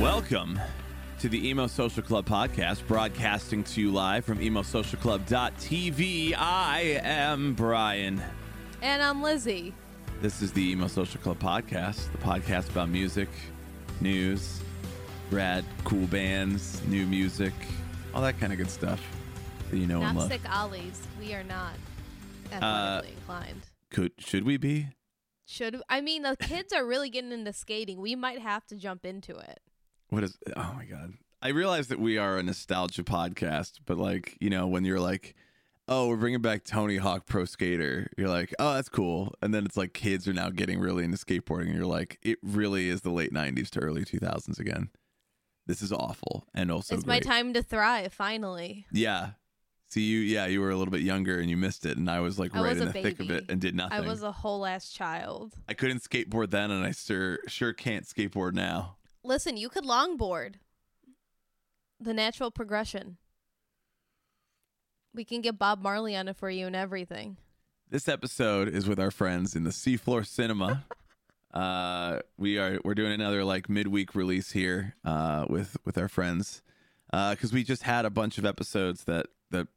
Welcome to the Emo Social Club podcast, broadcasting to you live from emosocialclub.tv. I am Brian. And I'm Lizzie. This is the Emo Social Club podcast, the podcast about music, news, rad, cool bands, new music, all that kind of good stuff that you know and love. sick ollies. We are not Uh, inclined. Could should we be? Should I mean the kids are really getting into skating. We might have to jump into it. What is? Oh my god! I realize that we are a nostalgia podcast, but like you know, when you're like, "Oh, we're bringing back Tony Hawk Pro Skater," you're like, "Oh, that's cool," and then it's like kids are now getting really into skateboarding, and you're like, "It really is the late '90s to early 2000s again." This is awful, and also it's my time to thrive finally. Yeah. See you. Yeah, you were a little bit younger and you missed it, and I was like I right was in the thick of it and did nothing. I was a whole ass child. I couldn't skateboard then, and I sure sure can't skateboard now. Listen, you could longboard. The natural progression. We can get Bob Marley on it for you and everything. This episode is with our friends in the Seafloor Cinema. uh, we are we're doing another like midweek release here uh, with with our friends because we just had a bunch of episodes that that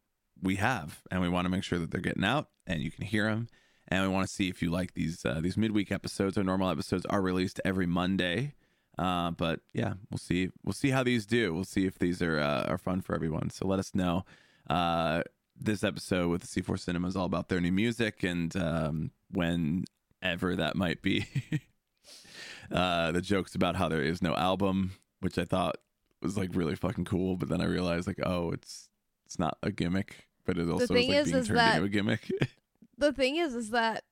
we have, and we want to make sure that they're getting out and you can hear them. And we want to see if you like these uh, these midweek episodes. Our normal episodes are released every Monday. Uh, but yeah, we'll see. We'll see how these do. We'll see if these are uh, are fun for everyone. So let us know. Uh, this episode with the Seafloor Cinema is all about their new music and um, whenever that might be. uh, the jokes about how there is no album, which I thought was like really fucking cool, but then I realized like, oh, it's it's not a gimmick, but it also thing is like is- being is turned that- into a gimmick. the thing is is that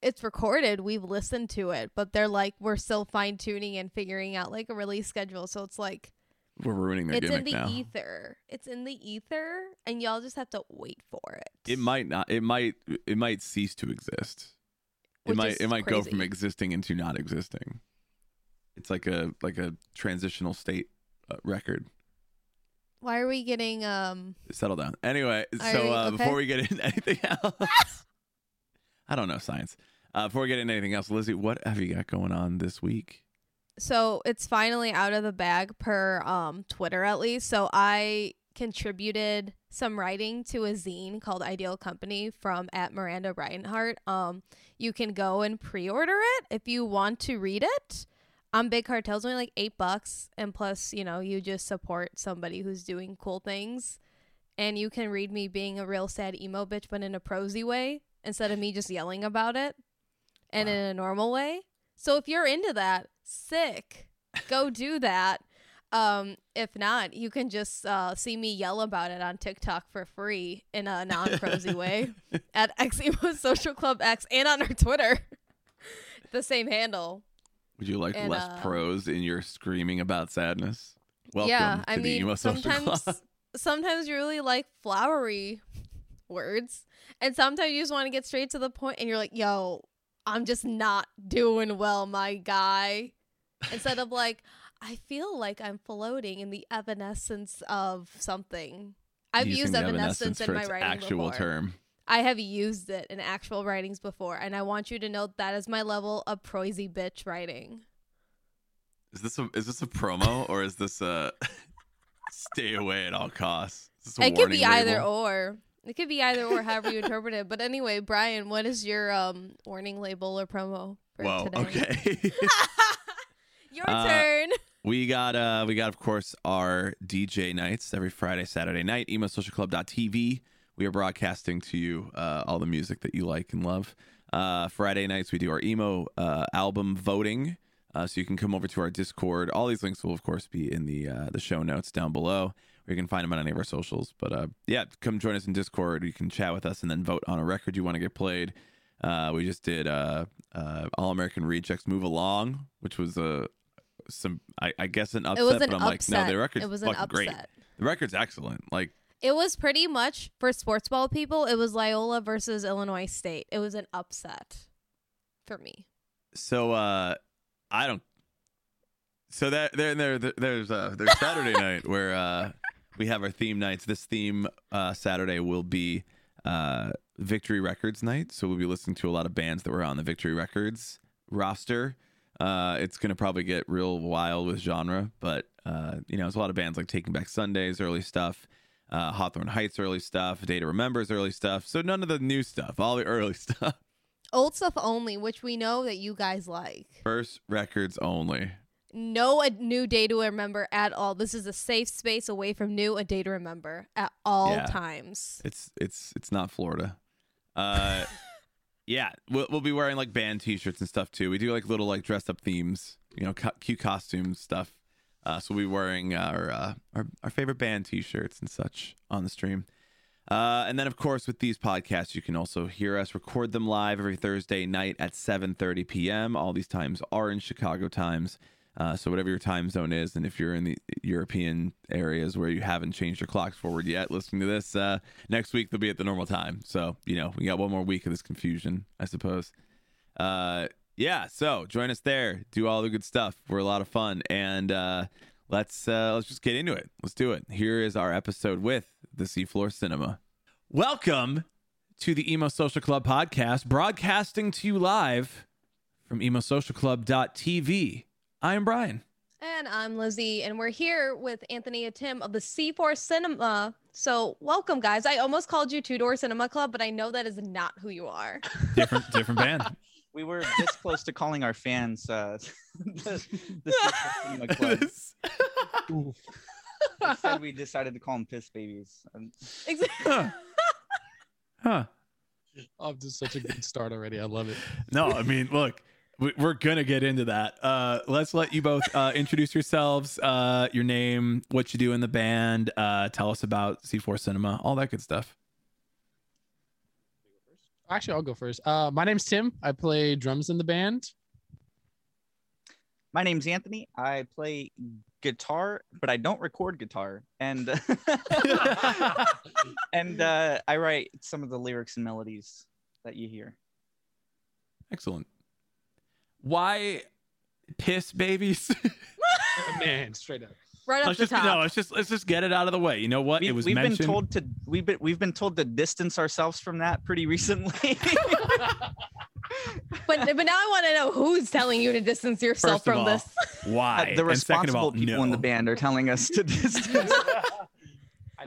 it's recorded we've listened to it but they're like we're still fine-tuning and figuring out like a release schedule so it's like We're ruining their game. it's in the now. ether it's in the ether and y'all just have to wait for it It might not. It might. It might cease to exist. It might. It might go from existing into not existing. It's like a like a transitional state uh, record. why are we getting um Settle down. Anyway, Are so we- uh, okay. before we get into anything else, I don't know science. Uh, before we get into anything else, Lizzie, what have you got going on this week? So it's finally out of the bag per um twitter at least. So i contributed some writing to a zine called ideal company from at miranda reinhardt. Um you can go and pre-order it if you want to read it. On big cartels only like eight bucks and plus you know you just support somebody who's doing cool things. And you can read me being a real sad emo bitch but in a prosy way instead of me just yelling about it and Wow. in a normal way. So if you're into that sick go do that um if not you can just uh see me yell about it on tiktok for free in a non-prosy way at xemo social club x and on our twitter the same handle Would you like And, less uh, prose in your screaming about sadness? Welcome yeah to i the mean sometimes club. sometimes you really like flowery words and sometimes you just want to get straight to the point and you're like yo i'm just not doing well my guy instead of like i feel like i'm floating in the evanescence of something i've Using used the evanescence in my writing actual before. term. i have used it in actual writings before and i want you to know that is my level of prosy bitch writing Is this a is this a promo or is this a stay away at all costs? It could be either or. It could be either or, however you interpret it. But anyway, Brian, what is your um warning label or promo for Whoa. today? Okay. your Uh, turn. we got uh we got of course our DJ nights every Friday, Saturday night. EmoSocialClub.tv. We are broadcasting to you uh, all the music that you like and love. Uh, Friday nights we do our emo uh, album voting. Uh, so you can come over to our Discord. All these links will, of course, be in the uh, the show notes down below. You can find them on any of our socials. But uh, yeah, come join us in Discord. You can chat with us and then vote on a record you want to get played. Uh, we just did uh, uh, All American Rejects "Move Along," which was a some I, I guess an upset. it was an but I'm upset. like, no, the record's it was an fucking upset. great. The record's excellent. Like It was pretty much for sports ball people. It was Loyola versus Illinois State. It was an upset for me. so, uh, I don't. So that there, there, there there's uh there's Saturday night where uh we have our theme nights. This theme uh Saturday will be uh Victory Records night. So we'll be listening to a lot of bands that were on the Victory Records roster. Uh it's gonna probably get real wild with genre, but uh you know, it's a lot of bands like Taking Back Sundays, early stuff, uh Hawthorne Heights early stuff, Day to Remember's early stuff. So none of the new stuff, all the early stuff. Old stuff only, which we know that you guys like. First records only. No a new day to remember at all. This is a safe space away from new a day to remember at all Yeah. times. It's it's it's not Florida. Uh, yeah, we'll we'll be wearing like band T-shirts and stuff too. We do like little like dressed up themes, you know, co- cute costumes stuff. Uh, so we'll be wearing our, uh, our our favorite band T-shirts and such on the stream. Uh, and then of course with these podcasts, you can also hear us record them live every Thursday night at 7:30 p.m. All these times are in Chicago times. Uh, so whatever your time zone is, and if you're in the European areas where you haven't changed your clocks forward yet, listening to this uh, next week, they'll be at the normal time. So you know we got one more week of this confusion, I suppose. Uh, yeah, so join us there, do all the good stuff. We're a lot of fun, and uh, let's uh, let's just get into it. Let's do it. Here is our episode with the Seafloor Cinema. Welcome to the Emo Social Club podcast, broadcasting to you live from emosocialclub.tv. I am Brian. And I'm Lizzie, and we're here with Anthony and Tim of the Seafloor Cinema. So, welcome, guys. I almost called you Two Door Cinema Club, but I know that is not who you are. Different different band. We were this close to calling our fans uh, the, the Secret Cinema Club. Instead, we decided to call them piss babies. Um, Exactly. huh. Off to such a good start already. I love it. No, I mean, look, we- we're gonna get into that. Uh, let's let you both uh, introduce yourselves, uh, your name, what you do in the band, uh, tell us about Seafloor Cinema, all that good stuff. Actually, I'll go first. Uh, my name's Tim. I play drums in the band. my name's Anthony. I play guitar, but I don't record guitar, and and uh, I write some of the lyrics and melodies that you hear. Excellent. Why piss babies? Man, straight up. right off let's the just top. no, let's just let's just get it out of the way. You know what? We, it was we've mentioned. been told to we've been we've been told to distance ourselves from that pretty recently. but, but now I want to know who's telling you to distance yourself First of from all, this. why? the And second of responsible all, people in the band are telling us to distance.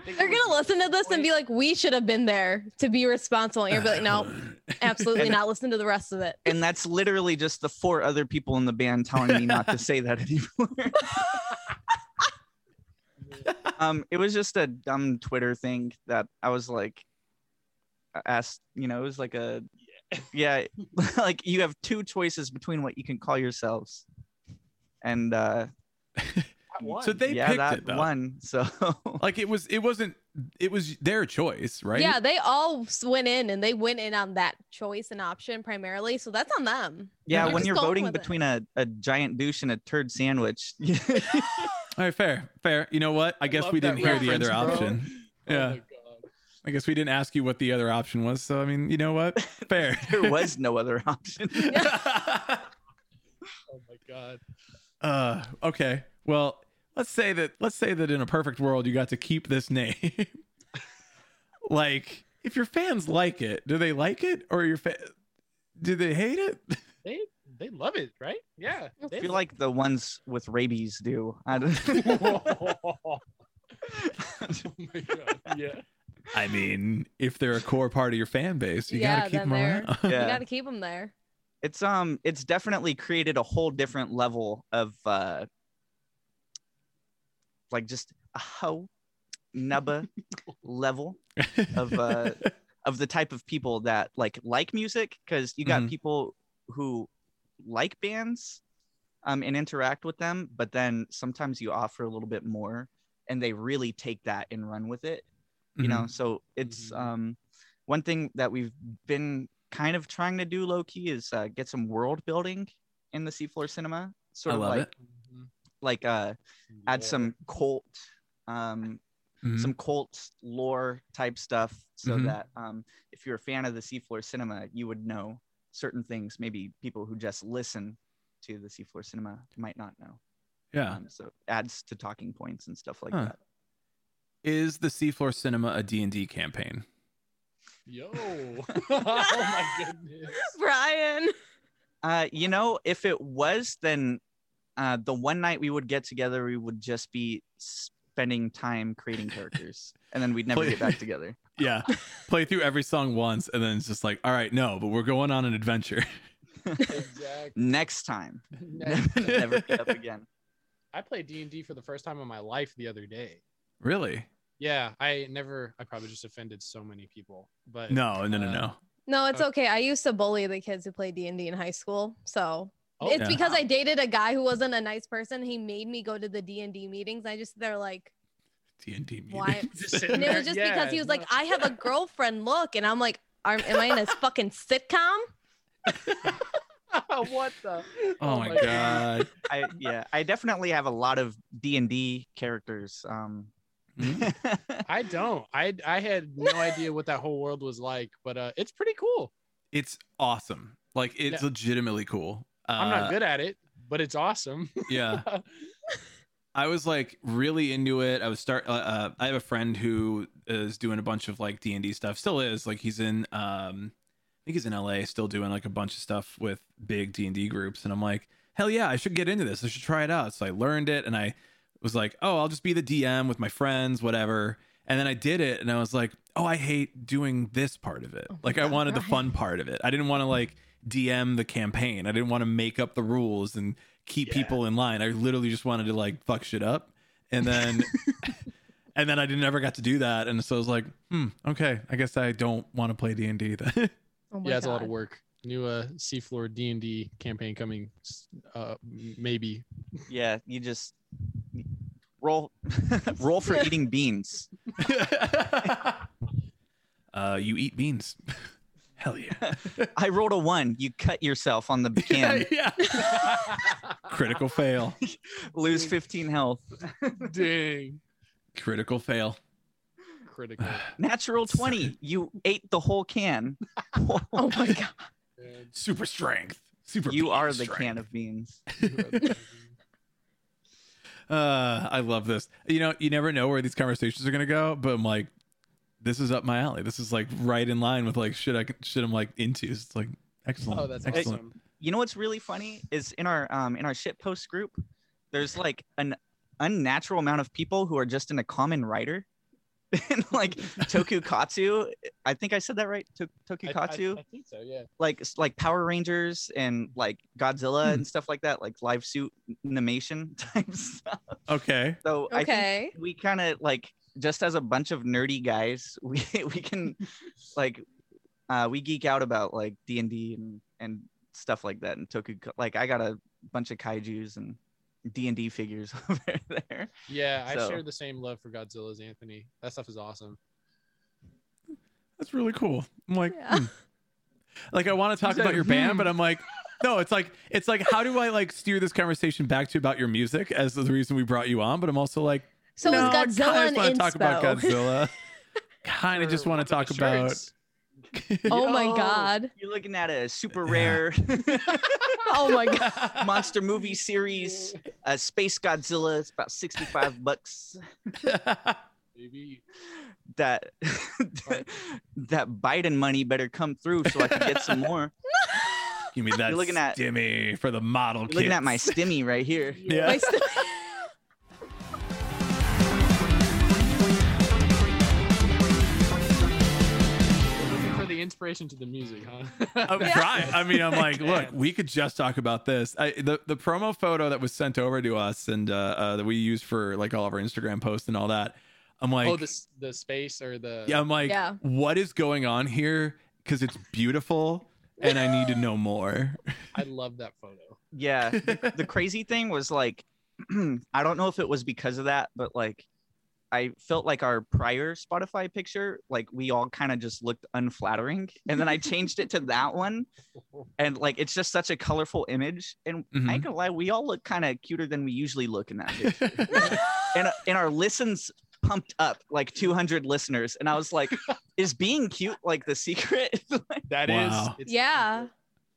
I think They're gonna listen to this and be like, "We should have been there to be responsible." And you're be like, "No, absolutely And- not." Listen to the rest of it. and that's literally just the four other people in the band telling me not to say that anymore. um, it was just a dumb Twitter thing that I was like asked. You know, it was like a yeah, like you have two choices between what you can call yourselves, and uh, So they yeah, picked that it though. one. So Like it was it wasn't it was their choice, right? Yeah, they all went in and they went in on that choice and option primarily. So that's on them. yeah, They're when you're voting with it. between a, a giant douche and a turd sandwich, All right, fair, fair. You know what? I guess love we didn't hear the other bro. option. Oh Yeah. my God. I guess we didn't ask you what the other option was. So I mean, you know what? Fair. there was no other option. Oh my god. uh, okay. Well, let's say that. Let's say that in a perfect world, you got to keep this name. like, if your fans like it, do they like it, or your fa- do they hate it? They they love it, right? Yeah. I feel like the ones with rabies do. I don't, oh my god. Yeah. I mean, if they're a core part of your fan base, you Yeah, gotta keep them they're- around. You got to keep them there. it's um, it's definitely created a whole different level of uh, like just a hoe nubba level of uh of the type of people that like like music because you got Mhm. people who like bands um and interact with them but then sometimes you offer a little bit more and they really take that and run with it you know so it's Mhm. um one thing that we've been kind of trying to do low key is uh, get some world building in the seafloor cinema sort I of like it. Like uh add Yeah. some cult um Mhm. some cult lore type stuff so Mhm. that um, if you're a fan of the seafloor cinema you would know certain things maybe people who just listen to the seafloor cinema might not know Yeah. Um, so adds to talking points and stuff like Huh. that. Is the Seafloor Cinema a D&D campaign? Yo. oh my goodness. Brian. Uh, you know, if it was, then uh, the one night we would get together, we would just be spending time creating characters, and then we'd never Play- get back together. Yeah. Play through every song once and then it's just like, all right, no, but we're going on an adventure. Exactly. Next time, Next- never, never meet up again. I played D and D for the first time in my life the other day. really? Yeah, I never. I probably just offended so many people. But No, no, no, uh, no. No, it's Okay. okay. I used to bully the kids who played D and D in high school, so Oh, it's yeah. because I dated a guy who wasn't a nice person. He made me go to the D and D meetings. I just they're like, D&D meetings. Why- and it was just yeah, because he was like. I have a girlfriend. Look, and I'm like, am, am I in a fucking sitcom? what the? Oh my god. I yeah, I definitely have a lot of D and D characters. Um, Mhm. I don't. I I had no idea what that whole world was like, but uh, it's pretty cool. It's awesome. Like it's Yeah. legitimately cool. Uh, I'm not good at it, but it's awesome. Yeah. I was like really into it. I was start. Uh, uh, I have a friend who is doing a bunch of like D and D stuff. Still is like he's in. Um, I think he's in LA, still doing like a bunch of stuff with big D and D groups. And I'm like, hell yeah, I should get into this. I should try it out. So I learned it, and I was like, oh, I'll just be the DM with my friends, whatever. And then I did it, and I was like, oh, I hate doing this part of it. Oh like I wanted the fun part of it. I didn't want to like DM the campaign. I didn't want to make up the rules and keep Yeah. people in line. I literally just wanted to like fuck shit up. And then and then I didn't ever got to do that. And so I was like, hmm, okay, I guess I don't want to play D and D then. Oh yeah, it's a lot of work. New uh, Seafloor D and D campaign coming. Uh, maybe. yeah, you just roll roll for eating beans. uh you eat beans. Hell yeah. I rolled a one. You cut yourself on the can, yeah. Critical fail. lose 15 health. Dang. Critical fail. Critical. Natural 20. You ate the whole can. Oh my god. Man, Super strength. Super you are the strength. can of beans. you are the- Uh, I love this. You know, you never know where these conversations are gonna go, but I'm like, this is up my alley. This is like right in line with like shit I could, shit I'm like into. It's like excellent. oh, that's excellent. awesome. You know what's really funny is in our um in our shit post group, there's like an unnatural amount of people who are just in a Kamen Rider. and like Toku Katsu, I think I said that right. To- Toku I- I, Katsu, I think so. Yeah. like like Power Rangers and like Godzilla Hmm. and stuff like that, like live suit animation type stuff. Okay. So I think Okay. we kind of like just as a bunch of nerdy guys, we we can like uh we geek out about like D and D and and stuff like that. And Toku, like I got a bunch of kaiju's and D and D figures over there. Yeah, I share the same love for Godzilla as Anthony. That stuff is awesome. That's really cool. I'm like, Yeah. hmm. like I want to talk about your band, hmm. but I'm like, no, it's like it's like how do I like steer this conversation back to about your music as the reason we brought you on? But I'm also like, So no, is Godzilla I an kind of want to talk about inspo? Godzilla. kind of just want to talk about. Oh my god. You're looking at a super rare Oh my god. monster movie series, uh, Space Godzilla. It's about 65 bucks. Maybe. That that Biden money better come through so I can get some more. Give me that You're looking at- stimmy for the model You're looking at my stimmy right here. Yeah. Inspiration to the music, huh? Uh, Yeah. Right. I mean, I'm like, look, we could just talk about this. I, the the promo photo that was sent over to us and uh, uh, that we used for like all of our Instagram posts and all that. I'm like, oh, the the space or the yeah, I'm like, Yeah. what is going on here? Because it's beautiful and I need to know more. I love that photo. Yeah. The, the crazy thing was like, I don't know if it was because of that, but like, I felt like our prior Spotify picture, like we all kind of just looked unflattering, and then I changed it to that one, and like it's just such a colorful image. And I Mhm. ain't gonna lie, we all look kind of cuter than we usually look in that picture. and and our listens pumped up like 200 listeners, and I was like, is being cute like the secret? That is. Wow. it's- yeah.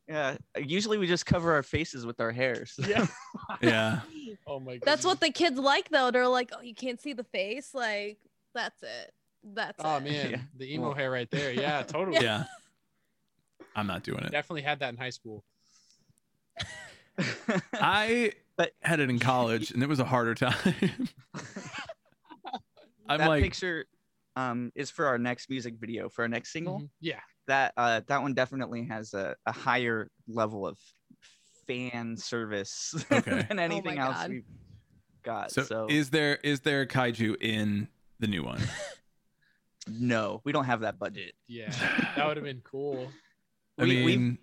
yeah. Usually we just cover our faces with our hairs. Yeah. yeah. Oh my god. That's what the kids like though. They're like, oh, you can't see the face. Like that's it. That's Oh it. man, Yeah. the emo Well- hair right there. Yeah, totally. Yeah. I'm not doing it. Definitely had that in high school. I had it in college and it was a harder time. I'm that like, picture um, is for our next music video for our next single. Mhm. Yeah. That uh, that one definitely has a, a higher level of fan service Okay. than anything else God. we've got. so, So, is there is there kaiju in the new one? no, we don't have that budget. Yeah. That would have been cool. I We- we've- mean,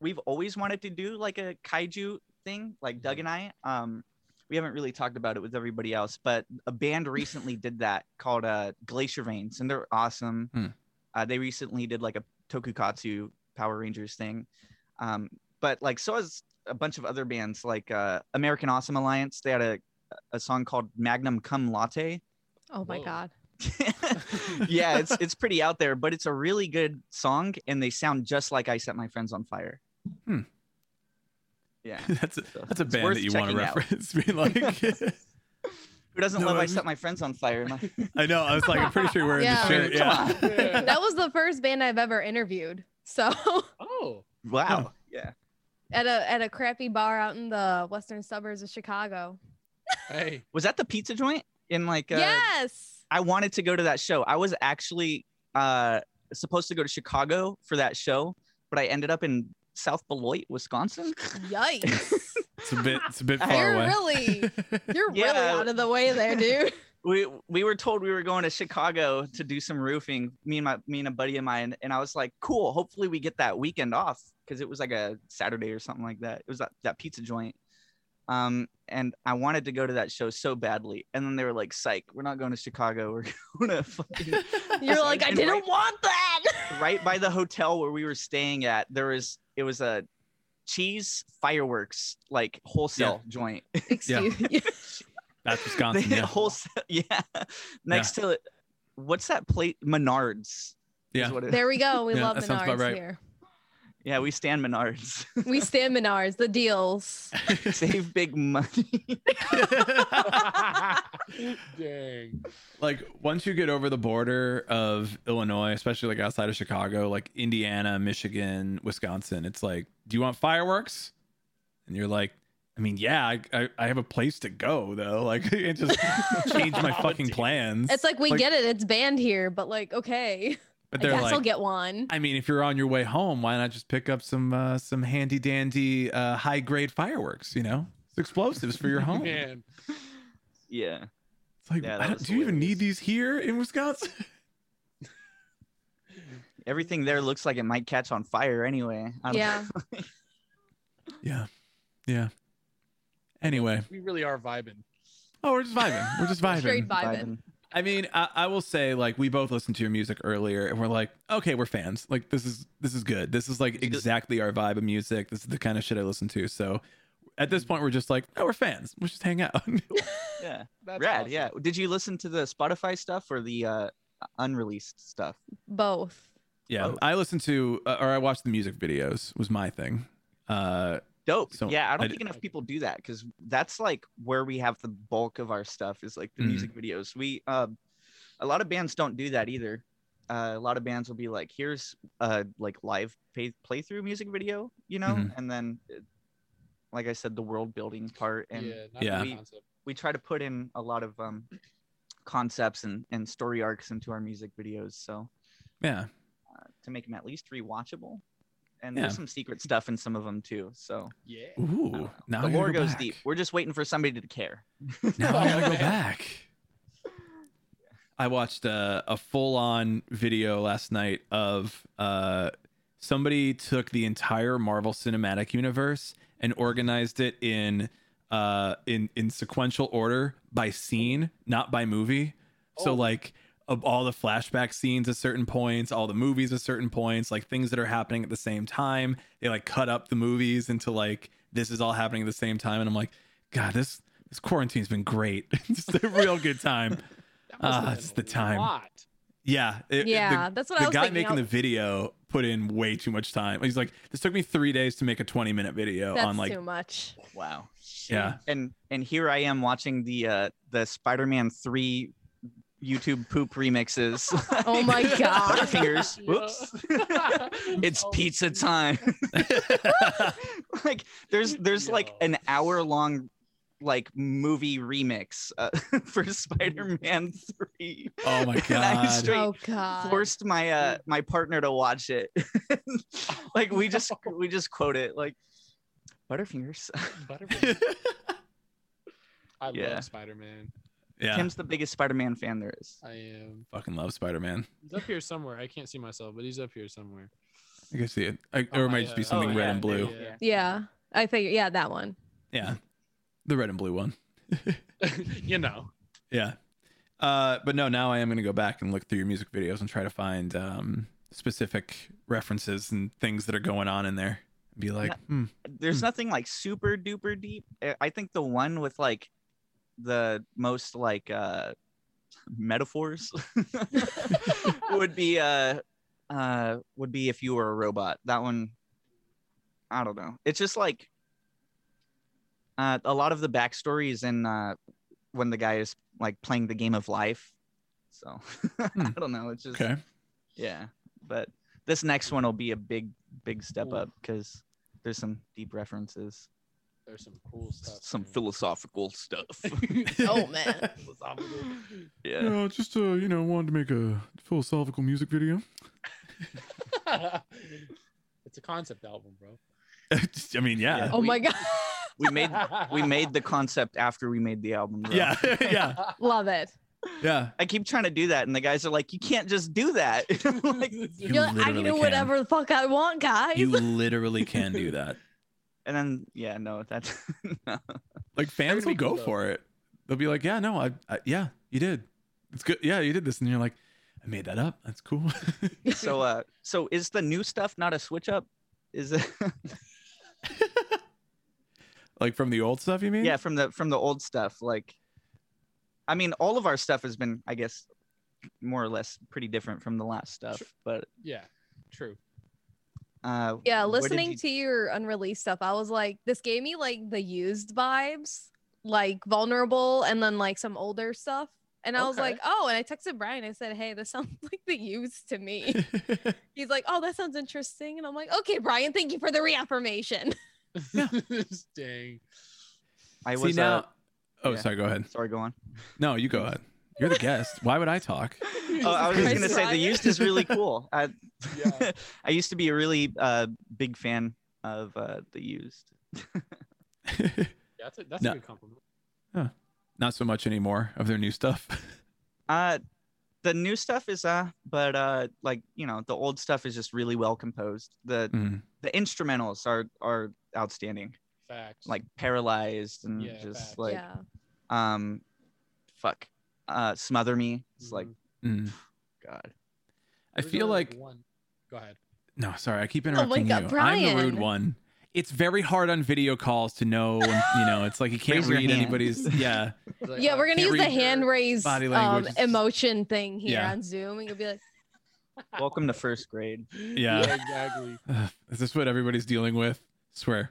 we've always wanted to do like a kaiju thing, like Doug and I. Um, we haven't really talked about it with everybody else, but a band recently did that called uh, Glacier Veins, and they're awesome. Hmm. Uh, they recently did like a Tokukatsu Power Rangers thing, um, but like so has a bunch of other bands like uh, American Awesome Alliance. They had a a song called Magnum Cum Latte. Oh my Whoa. god. yeah, it's it's pretty out there, but it's a really good song, and they sound just like I Set My Friends on Fire. Hmm. Yeah. that's a, So that's a band that you want to reference. Be like, Who doesn't No, love I I Set My Friends on Fire? I- I know. I was like, I'm pretty sure you're wearing Yeah. the shirt. Yeah. Yeah. That was the first band I've ever interviewed. So Oh. wow. Yeah. At a at a crappy bar out in the western suburbs of Chicago. Hey. Was that the pizza joint in like? Uh, yes. I wanted to go to that show. I was actually uh, supposed to go to Chicago for that show, but I ended up in South Beloit, Wisconsin. Yikes. It's a bit. It's a bit far You're away. really you're really out of the way there, dude. We we were told we were going to Chicago to do some roofing. Me and my me and a buddy of mine, and I was like, "Cool. Hopefully we get that weekend off because it was like a Saturday or something like that. It was that that pizza joint." Um, and I wanted to go to that show so badly, and then they were like, "Psych, we're not going to Chicago. We're going to fucking You're like, I didn't right- want that. right by the hotel where we were staying at. There was it was a cheese fireworks like wholesale joint. Excuse me. That's they Wisconsin. hit Yeah. wholesale, yeah. Next to it, what's that plate? Menards. Yeah. what it- There we go. We Yeah, love that sounds about Menards right. here. yeah, we stand Menards. We stand Menards, the deals. Save big money. Dang. like once you get over the border of Illinois, especially like outside of Chicago, like Indiana, Michigan, Wisconsin, it's like, do you want fireworks? And you're like, I mean, yeah, I I, I have a place to go though. Like, it just change my fucking plans. It's like we get it. It's banned here, but like, okay, but they're guess like, I'll get one. I mean, if you're on your way home, why not just pick up some uh, some handy dandy uh, high grade fireworks? You know, it's explosives for your home. Man. yeah. It's like, Yeah, don't- was do you even need these here in Wisconsin? Everything there looks like it might catch on fire anyway. I don't- Yeah. yeah, yeah. Anyway, We really are vibing. oh, we're just vibing. We're just vibing. Straight vibing. Vibing. I mean, I, I will say, like, we both listened to your music earlier, and we're like, okay, we're fans. Like, this is this is good. This is like exactly our vibe of music. This is the kind of shit I listen to. So, at this point, we're just like, oh, we're fans. We'll just hang out. Yeah. That's Rad. awesome. Yeah. Did you listen to the Spotify stuff or the uh, unreleased stuff? Both. yeah, Oh. I listened to, uh, or I watched the music videos. Was my thing. Uh, Dope. So, yeah, I I don't d- think enough people do that because that's like where we have the bulk of our stuff is like the Mhm. music videos. We uh, a lot of bands don't do that either. Uh, a lot of bands will be like, "Here's a like live pay- playthrough music video," you know, Mhm. and then, like I said, the world building part, and yeah. Yeah. We- we try to put in a lot of um, concepts and and story arcs into our music videos, so yeah, uh, to make them at least rewatchable. And Yeah. there's some secret stuff in some of them too. So Yeah. ooh, now the I lore go goes back. deep. We're just waiting for somebody to care. Now I gotta go back. I watched a, a full on video last night of uh, somebody took the entire Marvel Cinematic Universe and organized it in uh, in in sequential order by scene, not by movie. So Oh. like of all the flashback scenes at certain points, all the movies at certain points, like things that are happening at the same time. They like cut up the movies into like this is all happening at the same time, and I'm like, God, this this quarantine's been great. it's a real good time. That Ah, been it's the time. lot. Yeah, it- it- Yeah, the, that's what the I was. The guy thinking. making I- the video put in way too much time. He's like, this took me three days to make a 20 minute video That's on like, too much. Wow. yeah, And and here I am watching the uh the Spider-Man 3 YouTube poop remixes. Oh my god. Butterfingers. Yeah. Whoops. it's Oh, pizza time. like there's there's like an hour long like movie remix uh, for Spider-Man 3. oh my And I god, straight Oh god. forced my uh my partner to watch it. like we just we just quote it like Butterfingers. Butterfingers. I Yeah. love Spider-Man. Yeah, Tim's the biggest Spider-Man fan there is. I am. fucking love Spider Man. He's up here somewhere. I can't see myself, but he's up here somewhere. I can see it, I, Oh or it my, might just be something oh, red yeah, and blue. yeah. Yeah. I think yeah, that one. Yeah, the red and blue one. you know. Yeah. Uh, but no, now I am going to go back and look through your music videos and try to find um, specific references and things that are going on in there. Be like, hmm, There's Hmm. nothing like super duper deep. I- I think the one with like the most like uh metaphors would be uh uh would be if you were a robot. That one I don't know. It's just like uh a lot of the backstory is in uh when the guy is like playing the game of life. So I don't know. It's just okay. yeah. But this next one will be a big, big step Ooh. up because there's some deep references, There's some cool stuff. some man. philosophical stuff. Oh man. Philosophical. yeah. Yeah, just uh, you know, wanted to make a philosophical music video. it's a concept album, bro. I mean, yeah, Yeah. Oh We- my god. We made we made the concept after we made the album. bro. yeah, yeah, Love it. yeah. I keep trying to do that, and the guys are like, "You can't just do that." I'm like, You You're like, I can do can. whatever the fuck I want, guys. You literally can do that. And then yeah, no, that's no. Like fans will go cool, though. for it. They'll be like, yeah, no, I, I, yeah, you did. It's good. Yeah, you did this, and you're like, I made that up. That's cool. so uh, so is the new stuff not a switch up? Is it? like from the old stuff, you mean? yeah, from the from the old stuff. Like, I mean, all of our stuff has been, I guess, more or less pretty different from the last stuff. Sure. But yeah, true. Uh, yeah, listening you- to your unreleased stuff, I was like, this gave me like the used vibes, like vulnerable, and then like some older stuff. And I was like, oh, and I texted Brian. I said, hey, this sounds like the used to me. He's like, oh, that sounds interesting. And I'm like, okay, Brian, thank you for the reaffirmation. Dang. I See was now. uh, oh, yeah. sorry. Go ahead. sorry, go on. No, you go ahead. You're the guest. Why would I talk? Oh, I was just gonna say the used is really cool. I, Yeah. I used to be a really uh, big fan of uh, the used. Yeah, that's a, that's No. a good compliment. Not so much anymore of their new stuff. Uh, the new stuff is uh, but uh, like you know, the old stuff is just really well composed. The Mm. the instrumentals are are outstanding. Facts. Like paralyzed and Yeah, just facts. like yeah. um, fuck, uh, smother me. It's like Mhm. Mm. God. I feel like one. Go ahead. no. Sorry, I keep Oh my interrupting God, you. I'm the rude one. It's very hard on video calls to know. You know, it's like you can't read anybody's. Yeah. Like, Yeah, uh, we're gonna use the hand raise body um, language. It's emotion thing here Yeah. on Zoom, and you'll be like, Welcome to first grade. Yeah. exactly. Ugh, is this what everybody's dealing with? Swear.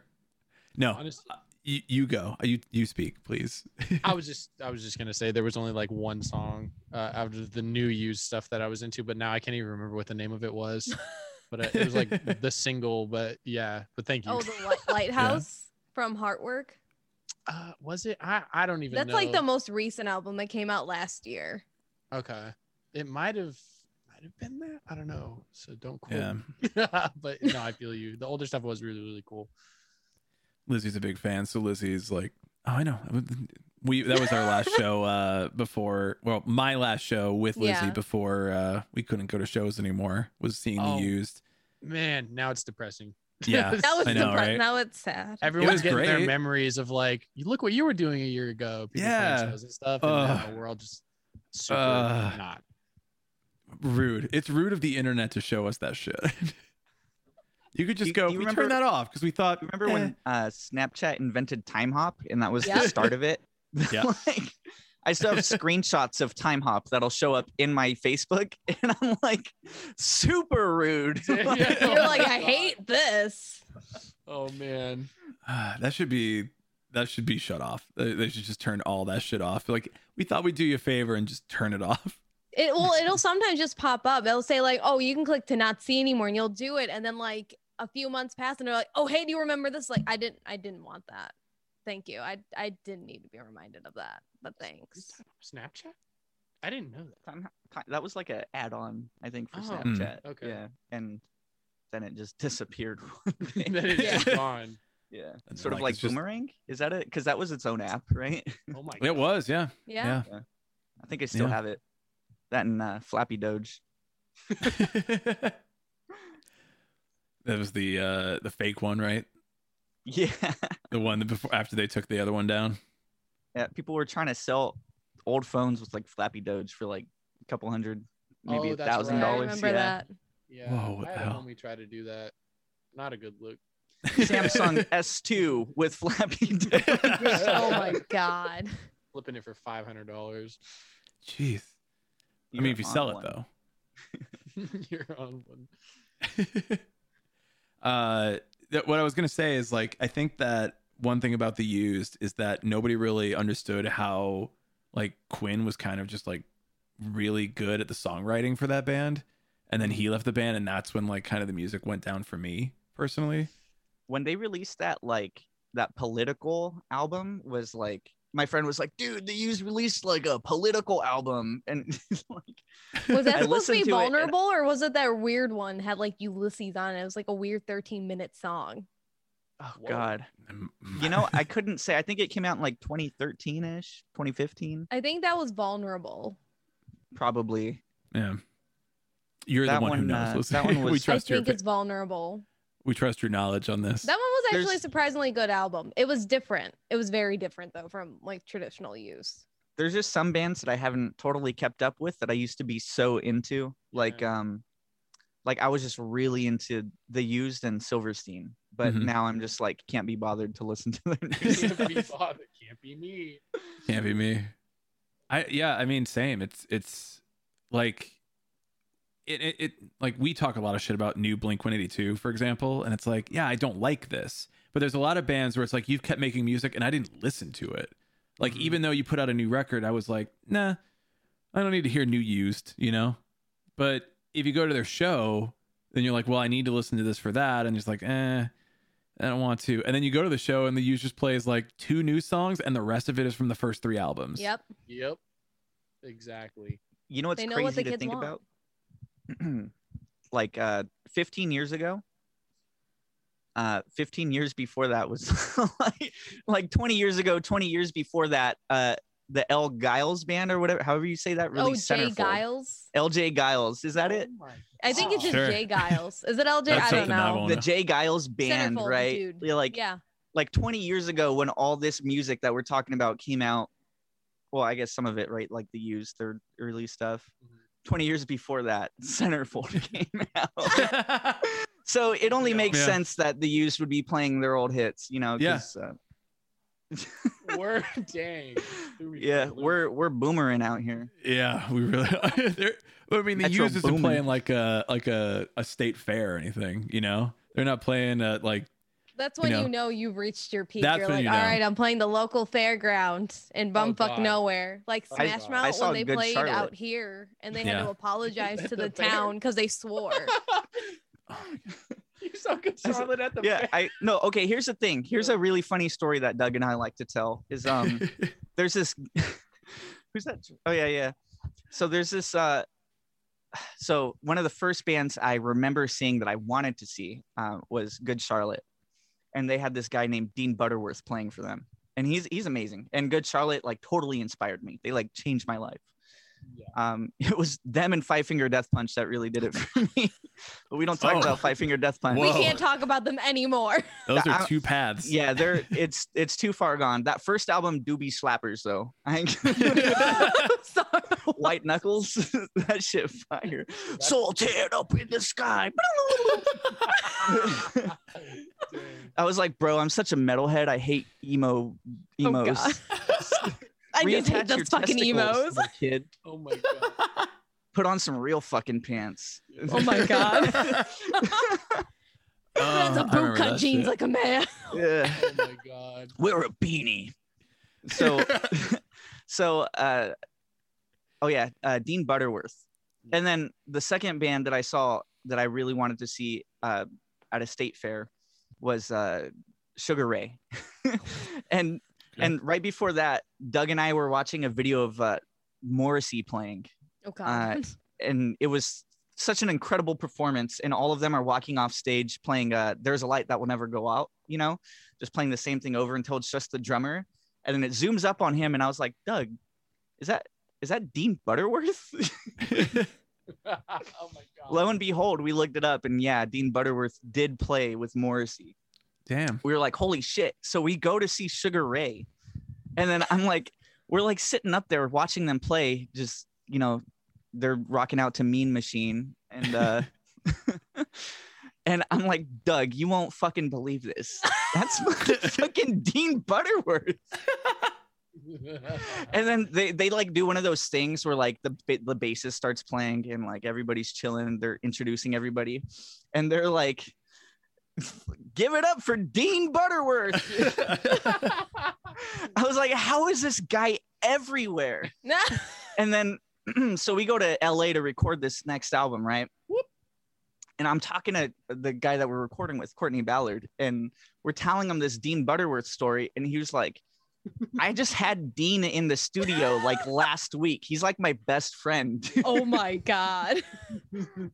No, Honestly, you, you go. You you speak, please. I was just I was just gonna say there was only like one song uh, out of the new used stuff that I was into, but now I can't even remember what the name of it was. But uh, it was like the single. But yeah, but thank you. oh, the light- lighthouse from Heartwork. uh, was it? I I don't even. That's know. like the most recent album that came out last year. Okay, it might have might have been that. I don't know. So don't quote. yeah. me. but no, I feel you. The older stuff was really really cool. Lizzie's a big fan, so Lizzie's like, oh, I know. We that was our last show uh, before. Well, my last show with Lizzie Yeah. before uh, we couldn't go to shows anymore was seeing Oh. the used. Man, now it's depressing. Yeah, That was I know, depre- right? now it's sad. Everyone's getting their great. memories of like, you look what you were doing a year ago. People Yeah. shows and stuff. And Ugh. now we're all just super Ugh. not. Rude. It's rude of the internet to show us that shit. You could just You- go. you we remember- turned that off because we thought. Remember eh. when uh, Snapchat invented time hop and that was Yep. the start of it? Yeah. like, I still have screenshots of Time Hop that'll show up in my Facebook, and I'm like, super rude. Yeah. You're like, I hate this. Oh man. that should be that should be shut off. They, they should just turn all that shit off. Like we thought we'd do you a favor and just turn it off. It well, it'll sometimes just pop up. It'll say like, "Oh, you can click to not see anymore," and you'll do it, and then like a few months pass, and they're like, "Oh, hey, do you remember this?" Like, I didn't, I didn't want that. Thank you. I, I didn't need to be reminded of that, but thanks. Snapchat? I didn't know that. Time, time, that was like a add-on, I think, for Oh, Snapchat. okay. Yeah, and then it just disappeared. one day. then it's Yeah. just gone. yeah, And sort of like, like it's just- Boomerang. Is that it? Because that was its own app, right? Oh my It was, yeah. Yeah. I think I still Yeah. have it. That and uh, Flappy Doge. That was the uh the fake one, right? Yeah, The one that before after they took the other one down. yeah. People were trying to sell old phones with like Flappy Doge for like a couple hundred, maybe Oh, a thousand right. Yeah, I dollars. remember yeah. that. Yeah. Whoa, what I the hell? homie try to do that. Not a good look. Samsung S2 with Flappy Doge. Oh my god. Flipping it for five hundred dollars. Jeez. I You're mean, if you sell one. it though. You're on one. Uh, th- what I was gonna say is like I think that one thing about the used is that nobody really understood how like Quinn was kind of just like really good at the songwriting for that band, and then he left the band, and that's when like kind of the music went down for me personally. when they released that like that political album was like my friend was like, dude, they used released like a political album, and like, Was that I supposed to listened be to it and- vulnerable, or was it that weird one had like Ulysses on it? It was like a weird 13 minute song. oh Whoa. god, you know, I couldn't say. I think it came out in like 2013 ish, 2015, I think that was vulnerable. probably. yeah. You're That the one, who knows. uh, that one we was- I trust your think it's vulnerable. We trust your knowledge on this. That one was actually There's- a surprisingly good album. It was different. It was very different though from like traditional use. There's just some bands that I haven't totally kept up with that I used to be so into, like Yeah. um, like I was just really into the Used and Silverstein, but Mhm. now I'm just like can't be bothered to listen to them. Can't be bothered. Can't be me. Can't be me. I yeah, I mean same. It's it's like it, it it like we talk a lot of shit about new Blink 182, for example, and it's like, yeah, I don't like this. But there's a lot of bands where it's like you've kept making music and I didn't listen to it. Like Mhm. even though you put out a new record, I was like, nah, I don't need to hear new used, you know? But if you go to their show, then you're like, well, I need to listen to this for that, and it's like, eh, I don't want to. And then you go to the show and the used just plays like two new songs, and the rest of it is from the first three albums. Yep. Yep. Exactly. You know what's They know crazy what the to kids think want. about? like uh 15 years ago. Uh 15 years before that was like, like 20 years ago, 20 years before that, uh the L Geils band or whatever, however you say that, Oh, released Jay Centerfold. Geils. LJ Geils, is that it? Oh I think it's just Sure. Jay Geils. Is it LJ? I don't know. The J Geils band, Centerfold, right? dude. They're Like yeah. like 20 years ago when all this music that we're talking about came out. Well, I guess some of it, right? Like the used their early stuff. Mhm. 20 years before that, Centerfold came out. so it only Yeah. makes Yeah. sense that the used would be playing their old hits, you know? Yeah. 'cause, Uh, We're dang. Threw me for yeah, a loop. we're we're boomering out here. Yeah, we really. They're, I mean, the Metro used isn't Boomin. playing like a like a, a state fair or anything. You know, they're not playing uh like That's You when know. you know you've reached your peak. That's You're when like, you know. right, I'm playing the local fairground in bumfuck God. nowhere. Like I- Smash I Mouth saw when they played Charlotte. out here and they had Yeah. to apologize to the The town because they swore. you saw good Charlotte at the Yeah, fair. I no, okay, here's the thing. Here's a really funny story that Doug and I like to tell is um there's this who's that oh yeah yeah so there's this uh so one of the first bands i remember seeing that i wanted to see uh, was good charlotte and they had this guy named dean butterworth playing for them. And he's he's amazing. And good charlotte like totally inspired me. They like changed my life. Um it was them and five finger death punch that really did it for me. But we don't talk Oh. about five finger death punch. We can't talk about them anymore. those are two paths. yeah they're it's it's too far gone. That first album do be slappers though. I Sorry. white knuckles that shit fire. Soul teared up in the sky. I was like bro i'm such a metalhead. I hate emo Oh, emos. God. I just hate reattach your those fucking testicles, emos. kid. Oh my god. Put on some real fucking pants. Oh my god. Uh, That's a I boot cut jeans shit. like a man. yeah. Oh my god. Wear a beanie. So, so, uh, oh yeah, uh, Dean Butterworth. And then the second band that I saw that I really wanted to see uh, at a state fair was uh, Sugar Ray. and Okay. and right before that, Doug and I were watching a video of uh, Morrissey playing, Oh god. Uh, and it was such an incredible performance. And all of them are walking off stage playing uh, "There's a Light That Will Never Go Out," you know, just playing the same thing over until it's just the drummer. And then it zooms up on him, and I was like, Doug, is that is that Dean Butterworth? oh my god. Lo and behold, we looked it up, and yeah, Dean Butterworth did play with Morrissey. Damn. we were like, holy shit. So we go to see Sugar Ray. And then I'm like, we're like sitting up there watching them play, just, you know, they're rocking out to Mean Machine. And, uh, and I'm like, Doug, you won't fucking believe this. That's fucking Dean Butterworth. And then they, they like do one of those things where like the, the bassist starts playing and like everybody's chilling. They're introducing everybody. And they're like, give it up for Dean Butterworth. I was like, how is this guy everywhere? And then, so we go to LA to record this next album, right? And I'm talking to the guy that we're recording with, Courtney Ballard, and we're telling him this Dean Butterworth story. And he was like, I just had Dean in the studio like last week. He's like my best friend. oh my god.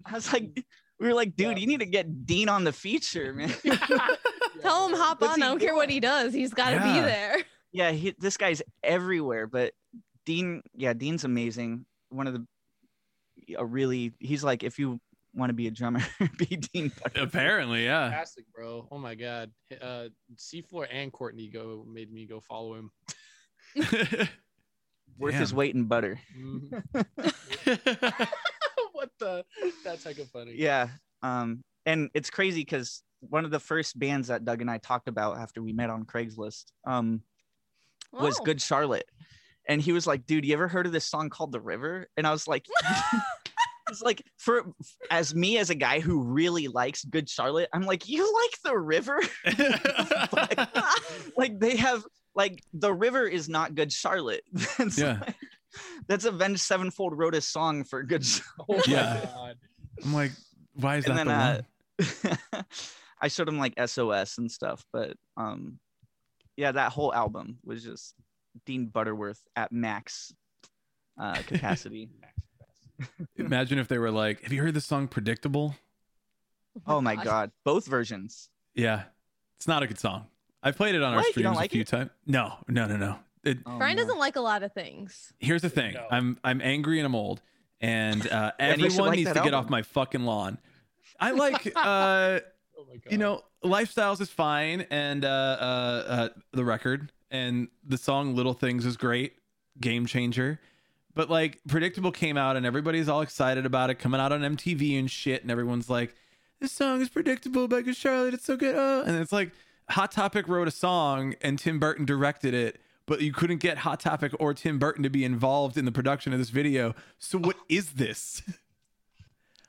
I was like, we were like, dude, you need to get Dean on the feature, man. Tell him hop What's on. I don't care what he does. He's got to be there. yeah, he, this guy's everywhere. But Dean, yeah, Dean's amazing. One of the a really, he's like, if you want to be a drummer, be Dean. Butterworth. Apparently, yeah. Fantastic, bro. Oh my god. Uh Seafloor and Courtney go made me go follow him. Worth his weight in butter. Mhm. What the that's like a funny. Yeah. Um, and it's crazy because one of the first bands that Doug and I talked about after we met on Craigslist um, was. Good Charlotte. And he was like, dude, you ever heard of this song called The River? And I was like, it's like for as me as a guy who really likes Good Charlotte, I'm like, you like The River? like they have like The River is not Good Charlotte. Yeah. like- that's Avenged Sevenfold wrote a song for Good Oh my Yeah. god. I'm like, why is And that then, the uh. I showed him like SOS and stuff, but um, yeah, that whole album was just Dean Butterworth at max uh, capacity. Imagine if they were like, have you heard the song Predictable? oh my god, both versions. Yeah. It's not a good song. I played it on our What? You don't streams like a few times. No, no, no, no. It, Oh, Brian no. doesn't like a lot of things. here's the thing. No. I'm I'm angry and I'm old, and uh, Then you like needs to that get off my fucking lawn. I like uh, Oh you know, lifestyles is fine, and uh, uh, uh, the record and the song "Little Things" is great, game changer. But like, predictable came out, and everybody's all excited about it coming out on MTV and shit, and everyone's like, "This song is predictable by Good Charlotte. It's so good." Oh. And it's like, Hot Topic wrote a song, and Tim Burton directed it. But you couldn't get Hot Topic or Tim Burton to be involved in the production of this video. So what is this?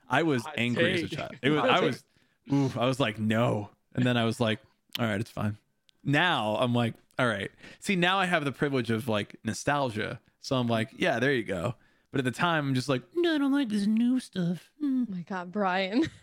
I was Hot angry as a child. It was. Hot I take. was. Ooh, I was like, no. And then I was like, all right, it's fine. Now I'm like, all right. See, now I have the privilege of like nostalgia. So I'm like, yeah, there you go. But at the time, I'm just like, no, I don't like this new stuff. Mm. Oh my god, Brian.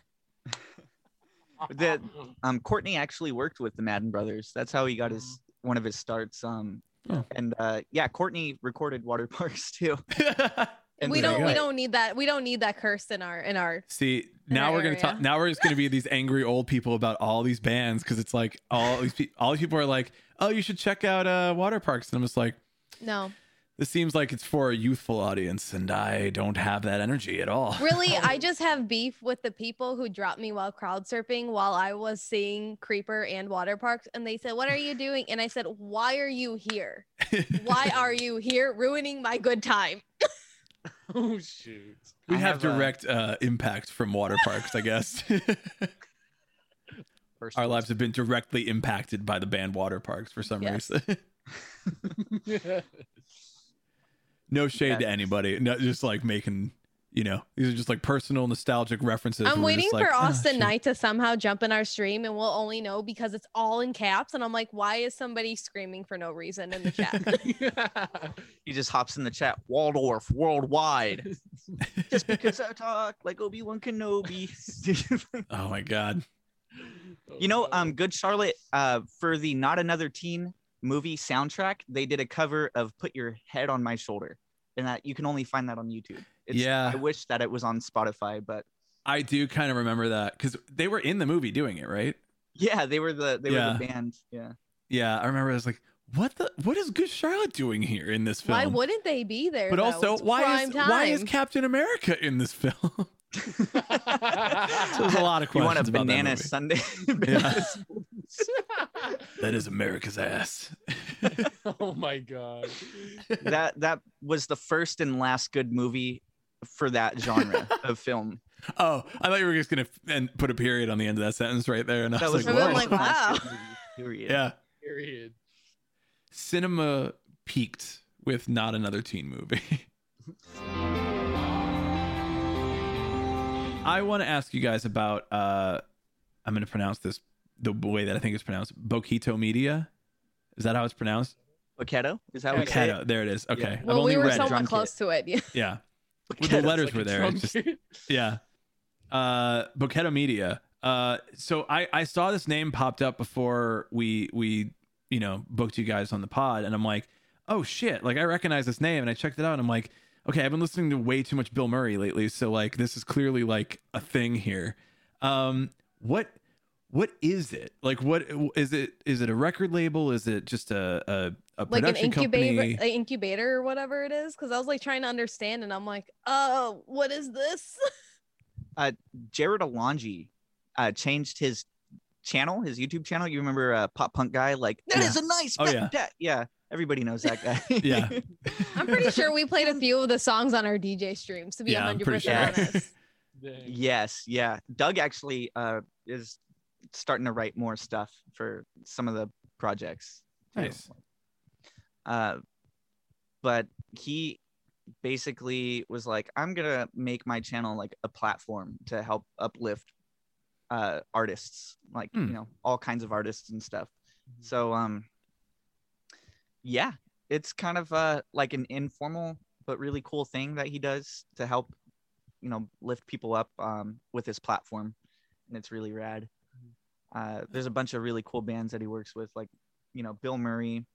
That um, Courtney actually worked with the Madden Brothers. That's how he got his one of his starts. Um, Oh. and uh, yeah, Courtney recorded Water Parks too. And we don't we don't need that. We don't need that curse in our in our See, In now our we're gonna talk. Now we're just gonna be these angry old people about all these bands because it's like all these pe- all these people are like, oh, you should check out uh, Waterparks, and I'm just like, no. This seems like it's for a youthful audience, and I don't have that energy at all. Really, I just have beef with the people who dropped me while crowd surfing while I was seeing Creeper and Waterparks. And they said, What are you doing? And I said, Why are you here? Why are you here ruining my good time? oh shoot. we have, have, direct uh, impact from Waterparks, I guess. First Our lives have been directly impacted by the band Waterparks for some Yes. reason. No shade to anybody. No, just like making, you know, these are just like personal nostalgic references. I'm waiting just like, for "Oh, Awsten. Knight to somehow jump in our stream, and we'll only know because it's all in caps. And I'm like, why is somebody screaming for no reason in the chat? He just hops in the chat. Waldorf worldwide. just because I talk like Obi Wan Kenobi. Oh my god. you know, um, Good Charlotte, uh, for the Not Another Teen movie soundtrack, they did a cover of "Put Your Head on My Shoulder," and that you can only find that on YouTube. It's, Yeah. I wish that it was on Spotify, but I do kind of remember that because they were in the movie doing it, right? yeah, they were the they Yeah. were the band. Yeah. Yeah, I remember. I was like, "What the? What is Good Charlotte doing here in this film?" why wouldn't they be there? but though? also, It's why is time. why is Captain America in this film? So there's a lot of questions. You want a about that banana movie. sundae? That is America's ass. oh my god. that that was the first and last good movie for that genre of film. Oh, I thought you were just gonna f- and put a period on the end of that sentence right there, and I was, was like, the I'm like, wow. period. yeah. Period. Cinema peaked with not another teen movie. I want to ask you guys about. uh I'm going to pronounce this the way that I think it's pronounced. Boquito Media. Is that how it's pronounced? Boketo? Is that what you say? Boqueto. There it is. Okay. I've Well, only we were read somewhat Drum close to it. Yeah. Yeah. Well, the letters Like were there. just yeah. Uh Boqueto Media. Uh so I I saw this name popped up before we we you know booked you guys on the pod and I'm like, "Oh shit, like I recognize this name." And I checked it out and I'm like, "Okay, I've been listening to way too much Bill Murray lately, so like this is clearly like a thing here." Um what what is it? Like what is it is it a record label? Is it just a a, a like an production incubator, company? an incubator or whatever it is. Because I was like trying to understand, and I'm like, oh, what is this? Uh, Jared Alonji uh, changed his channel, his YouTube channel. You remember uh, Pop Punk guy? Like that is Yeah. a nice. Oh, yeah. yeah. Everybody knows that guy. Yeah. I'm pretty sure we played a few of the songs on our DJ streams. To be Yeah, I'm 100 pretty percent sure. honest. Yes. Yeah. Doug actually uh, is starting to write more stuff for some of the projects. too. Nice. Uh, but he basically was like, I'm gonna make my channel like a platform to help uplift uh artists, like Hmm. you know, all kinds of artists and stuff. So um yeah, it's kind of uh like an informal but really cool thing that he does to help, you know, lift people up um with his platform. And it's really rad. Uh there's a bunch of really cool bands that he works with, like, you know, Bill Murray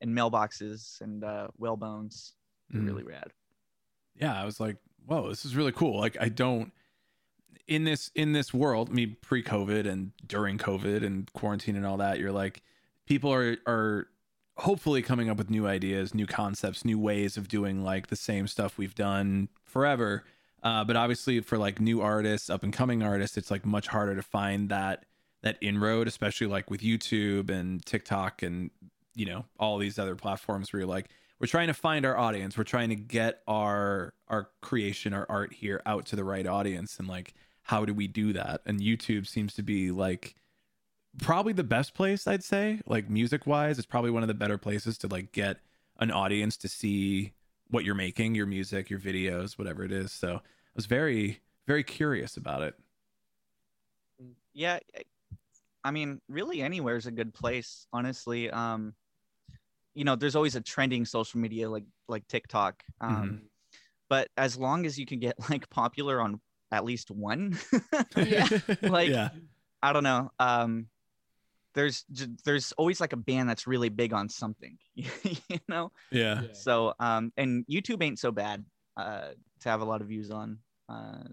and mailboxes and uh whalebones. They're Mhm. really rad. yeah i was like whoa this is really cool like i don't in this in this world me pre-covid and during covid and quarantine and all that you're like people are are hopefully coming up with new ideas new concepts new ways of doing like the same stuff we've done forever. Uh, but obviously for like new artists up and coming artists it's like much harder to find that that inroad especially like with youtube and tiktok and you know all these other platforms where you're like we're trying to find our audience. We're trying to get our our creation our art here out to the right audience. And like how do we do that? And youtube seems to be like probably the best place i'd say like music wise it's probably one of the better places to like get an audience to see what you're making your music your videos whatever it is so i was very very curious about it Yeah, I mean, really anywhere is a good place, honestly. Um you know, there's always a trending social media like like TikTok. Um but as long as you can get like popular on at least one, Yeah. Like- yeah I don't know. Um there's there's always like a band that's really big on something, you know? yeah Yeah. So um and YouTube ain't so bad uh to have a lot of views on. Uh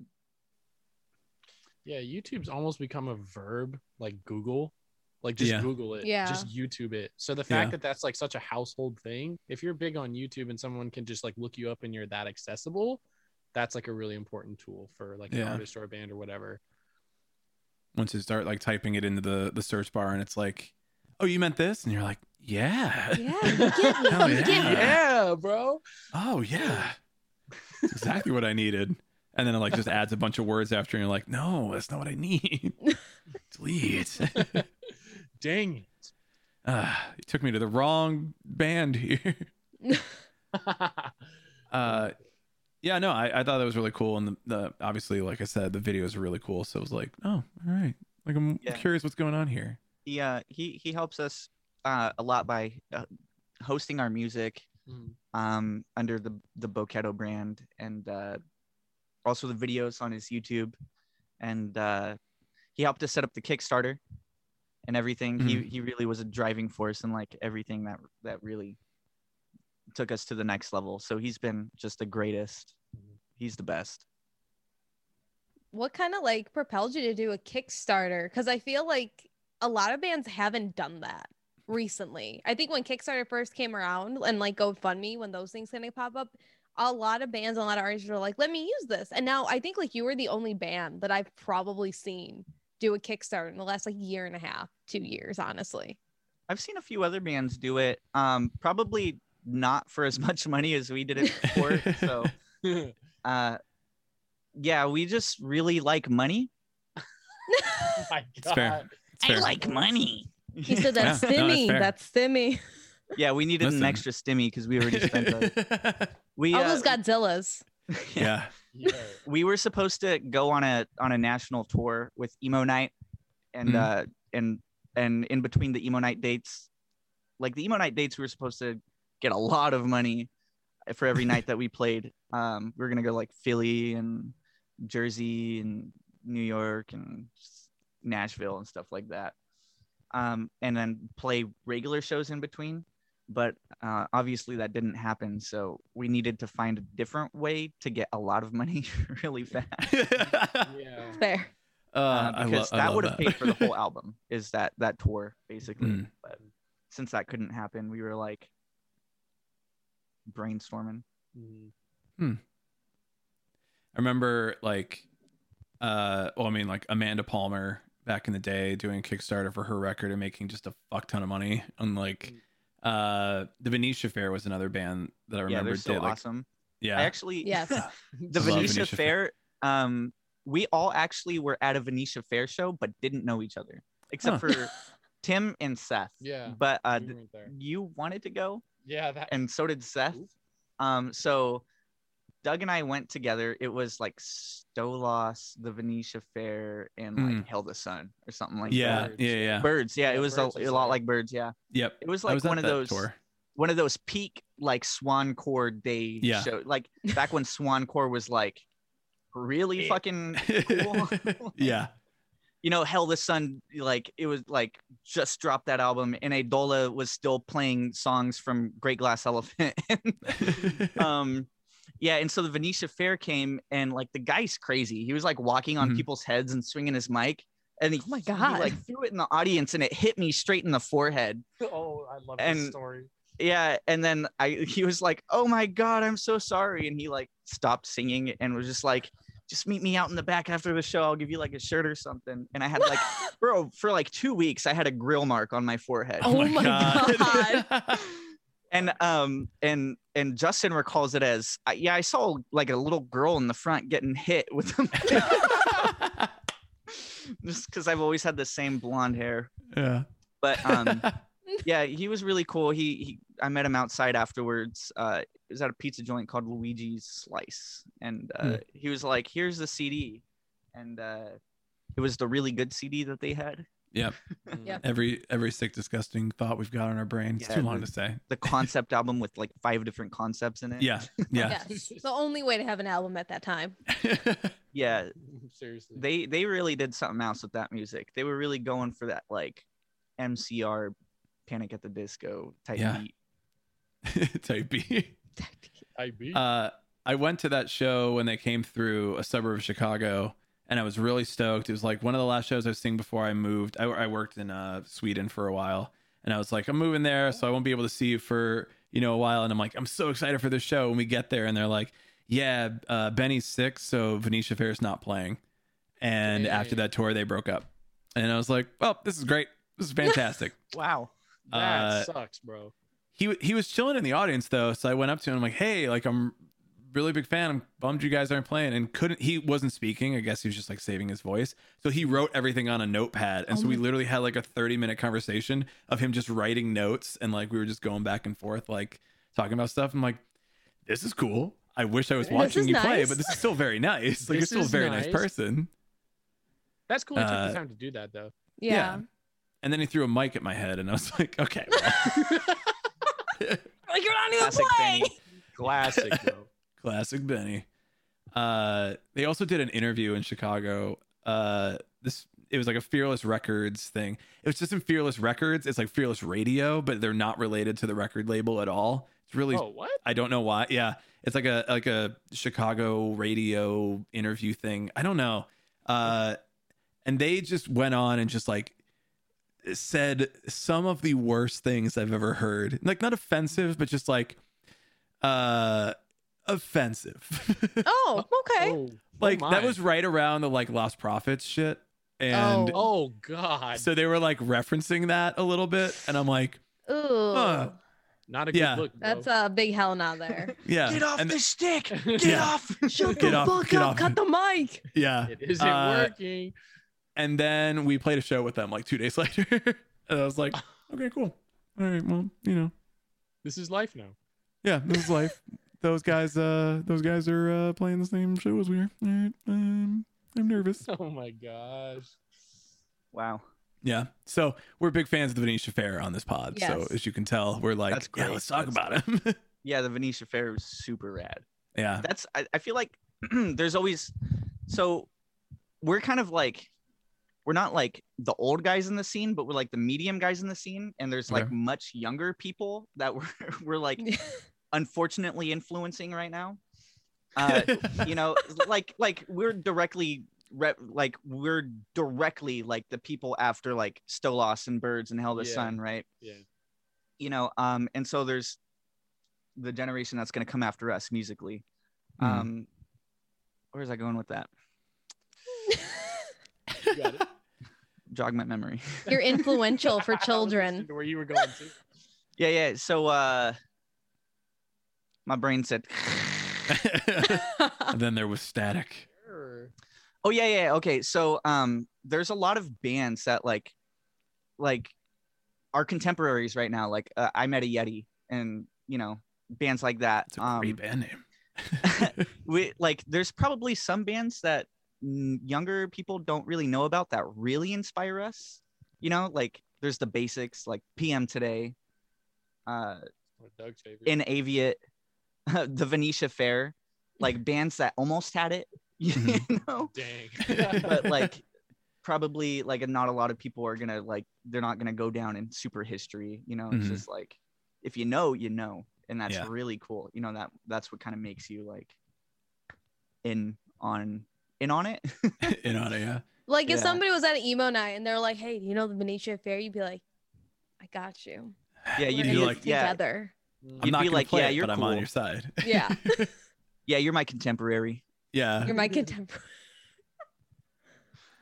Yeah, YouTube's almost become a verb like Google. Like just Yeah. Google it. Yeah. Just YouTube it. So the fact Yeah. that that's like such a household thing, if you're big on YouTube and someone can just like look you up and you're that accessible, that's like a really important tool for like an Yeah. artist or a band or whatever. Once you start like typing it into the the search bar and it's like oh you meant this and you're like yeah Yeah, you get me. Hell You get me. yeah. Yeah, bro. oh yeah That's exactly what i needed and then it like just adds a bunch of words after and you're like no that's not what i need delete Dang it. Ah, you took me to the wrong band here Uh, yeah, no, I, I thought that was really cool, and the, the obviously, like I said, the videos are really cool. So it was like, oh, all right, like I'm Yeah. curious what's going on here. He uh he he helps us uh a lot by uh, hosting our music Mm. um under the the Boketo brand and uh also the videos on his YouTube and uh he helped us set up the Kickstarter and everything. He he really was a driving force in like everything that that really took us to the next level. So he's been just the greatest. He's the best. What kind of like propelled you to do a Kickstarter? Because I feel like a lot of bands haven't done that recently. I think when Kickstarter first came around and like GoFundMe, when those things kind of pop up, a lot of bands, a lot of artists were like, let me use this. And now I think like you were the only band that I've probably seen do a Kickstarter in the last like year and a half, two years, honestly. I've seen a few other bands do it. Um, probably not for as much money as we did it before. so, uh, yeah, we just really like money. oh my It's fair. God. It's fair. money. He said that's Yeah, no, that's stimmy. fair. that's stimmy. yeah, we needed Listen. an extra stimmy because we already spent. A, we All uh, those Godzillas. yeah. Yeah. we were supposed to go on a on a national tour with emo night and Mhm. uh and and in between the emo night dates like the emo night dates we were supposed to get a lot of money for every night that we played. Um we were gonna go like philly and jersey and new york and nashville and stuff like that. Um and then play regular shows in between. But uh, obviously that didn't happen. So we needed to find a different way to get a lot of money really fast. Yeah. Fair. Uh, uh, I because lo- I that would have paid for the whole album is that that tour basically. Mm. but since that couldn't happen we were like brainstorming Mm. I remember like uh well I mean like Amanda Palmer back in the day doing Kickstarter for her record and making just a fuck ton of money on like uh the Venetia Fair was another band that I yeah remember they're so did like awesome yeah i actually Yes. the venetia, Venetia fair um we all actually were at a venetia fair show but didn't know each other except Huh. for tim and seth Yeah. but uh we th- weren't there. you wanted to go Yeah. That. and so did Seth. Um, so Doug and I went together. It was like Stolas, the Venetia Fair, and like Mm. Hail the Sun or something like yeah that. Birds. yeah yeah Birds, yeah, Yeah, it was a, a lot like birds, yeah. yep It was like was one of those tour. one of those peak like Swan Core day Yeah. show, like back when Swan Core was like really fucking cool. yeah you know, Hail the Sun, like it was like just dropped that album, and Adola was still playing songs from Great Glass Elephant. um, yeah, and so the Venetia Fair came, and like the guy's crazy. He was like walking on Mhm. people's heads and swinging his mic, and he, Oh my he, God. like threw it in the audience, and it hit me straight in the forehead. Oh, I love And- this story. Yeah, and then I he was like, "Oh my god, I'm so sorry," and he like stopped singing and was just like. Just meet me out in the back after the show. I'll give you like a shirt or something. And I had like bro for like two weeks i had a grill mark on my forehead Oh my God. and um and and justin recalls it as I- yeah i saw like a little girl in the front getting hit with them just because i've always had the same blonde hair yeah but um yeah he was really cool he, he i met him outside afterwards uh it was at a pizza joint called luigi's slice and uh Hmm. he was like here's the cd and uh it was the really good cd that they had yep Mm. Yep. every every sick disgusting thought we've got on our brain it's Yeah, too long the- to say the concept album with like five different concepts in it yeah yeah Yes. The only way to have an album at that time. yeah Seriously. they they really did something else with that music they were really going for that like mcr panic at the disco type Yeah. beat type B. I beat. Uh, I went to that show when they came through a suburb of Chicago, and I was really stoked. It was like one of the last shows I was seeing before I moved. I, I worked in uh, Sweden for a while, and I was like, I'm moving there, so I won't be able to see you for you know a while. And I'm like, I'm so excited for this show. When we get there, and they're like, Yeah, uh, Benny's sick, so Venetia Fair's not playing. And after that tour, they broke up, and I was like, Well, this is great. This is fantastic. wow that uh, sucks, bro. he he was chilling in the audience though, so I went up to him I'm like, "Hey, like I'm really big fan. I'm bummed you guys aren't playing." And couldn't he wasn't speaking. I guess he was just like saving his voice. So he wrote everything on a notepad, and Oh so we literally had like a 30 minute conversation of him just writing notes, and like we were just going back and forth, like talking about stuff. I'm like, "This is cool. I wish I was watching is you play, but this is still very nice. Like you're still a very nice. nice. person. That's cool. He took Uh, the time to do that though. Yeah. And then he threw a mic at my head, and I was like, okay. well. Like you're not even Classic playing. Benny. Classic, bro. Classic Benny. Uh, they also did an interview in Chicago. Uh, this it was like a Fearless Records thing. It was just in Fearless Records. It's like Fearless Radio, but they're not related to the record label at all. It's really oh, what? I don't know why. Yeah, it's like a like a Chicago radio interview thing. I don't know. Uh, and they just went on and just like said some of the worst things I've ever heard. Like not offensive, but just like uh offensive. Oh, okay. Oh, like oh that was right around the like Lostprophets shit. And Oh God. so they were like referencing that a little bit and I'm like, Ooh. Huh. Not a good Yeah. look. Bro. That's a big hell no there. yeah. Get off and the stick. Get Yeah. off. Shut Get the off- fuck get up. off. Cut the mic. yeah. it isn't Uh, working. And then we played a show with them like two days later. And i was like okay cool. All right well you know. This is life now. yeah this is life. Those guys uh those guys are uh playing the same show as we are. All right um i'm nervous. Oh my gosh. Wow. yeah so we're big fans of the venetia fair on this pod. So as you can tell we're like That's yeah great. let's talk That's about him. Yeah, the Venetia Fair was super rad. yeah. That's I, I feel like there's always so we're kind of like we're not like the old guys in the scene, but we're like the medium guys in the scene, and there's like Okay. much younger people that we're we're like unfortunately influencing right now. Uh, you know, like like we're directly re- like we're directly like the people after like Stolas and Birds and Hail the Yeah. Sun, right? Yeah. you know um and so there's the generation that's going to come after us musically Mhm. um where's i going with that You got it. Jog my memory You're influential for children. listening Where you were going to. yeah yeah so uh my brain said and then there was static Sure. oh yeah yeah okay so um there's a lot of bands that like like are contemporaries right now like uh, i met a yeti and you know bands like that it's a um great band name we like there's probably some bands that younger people don't really know about that really inspire us you know like there's the basics like pm today uh One of Doug's favorite. in aviate the venetia fair like bands that almost had it you Mhm. know Dang. but like probably like not a lot of people are gonna like they're not gonna go down in super history you know it's Mhm. just like if you know you know and that's Yeah. really cool you know that that's what kind of makes you like in on in on it in on it yeah like if Yeah. somebody was at an emo night and they're like, "Hey, do you know the Venetia Fair?" You'd be like, "I got you. yeah you'd be this like yeah together." i'm You'd not be gonna like, play yeah, it, you're but i'm on your side Yeah, yeah you're my contemporary yeah you're my contemporary.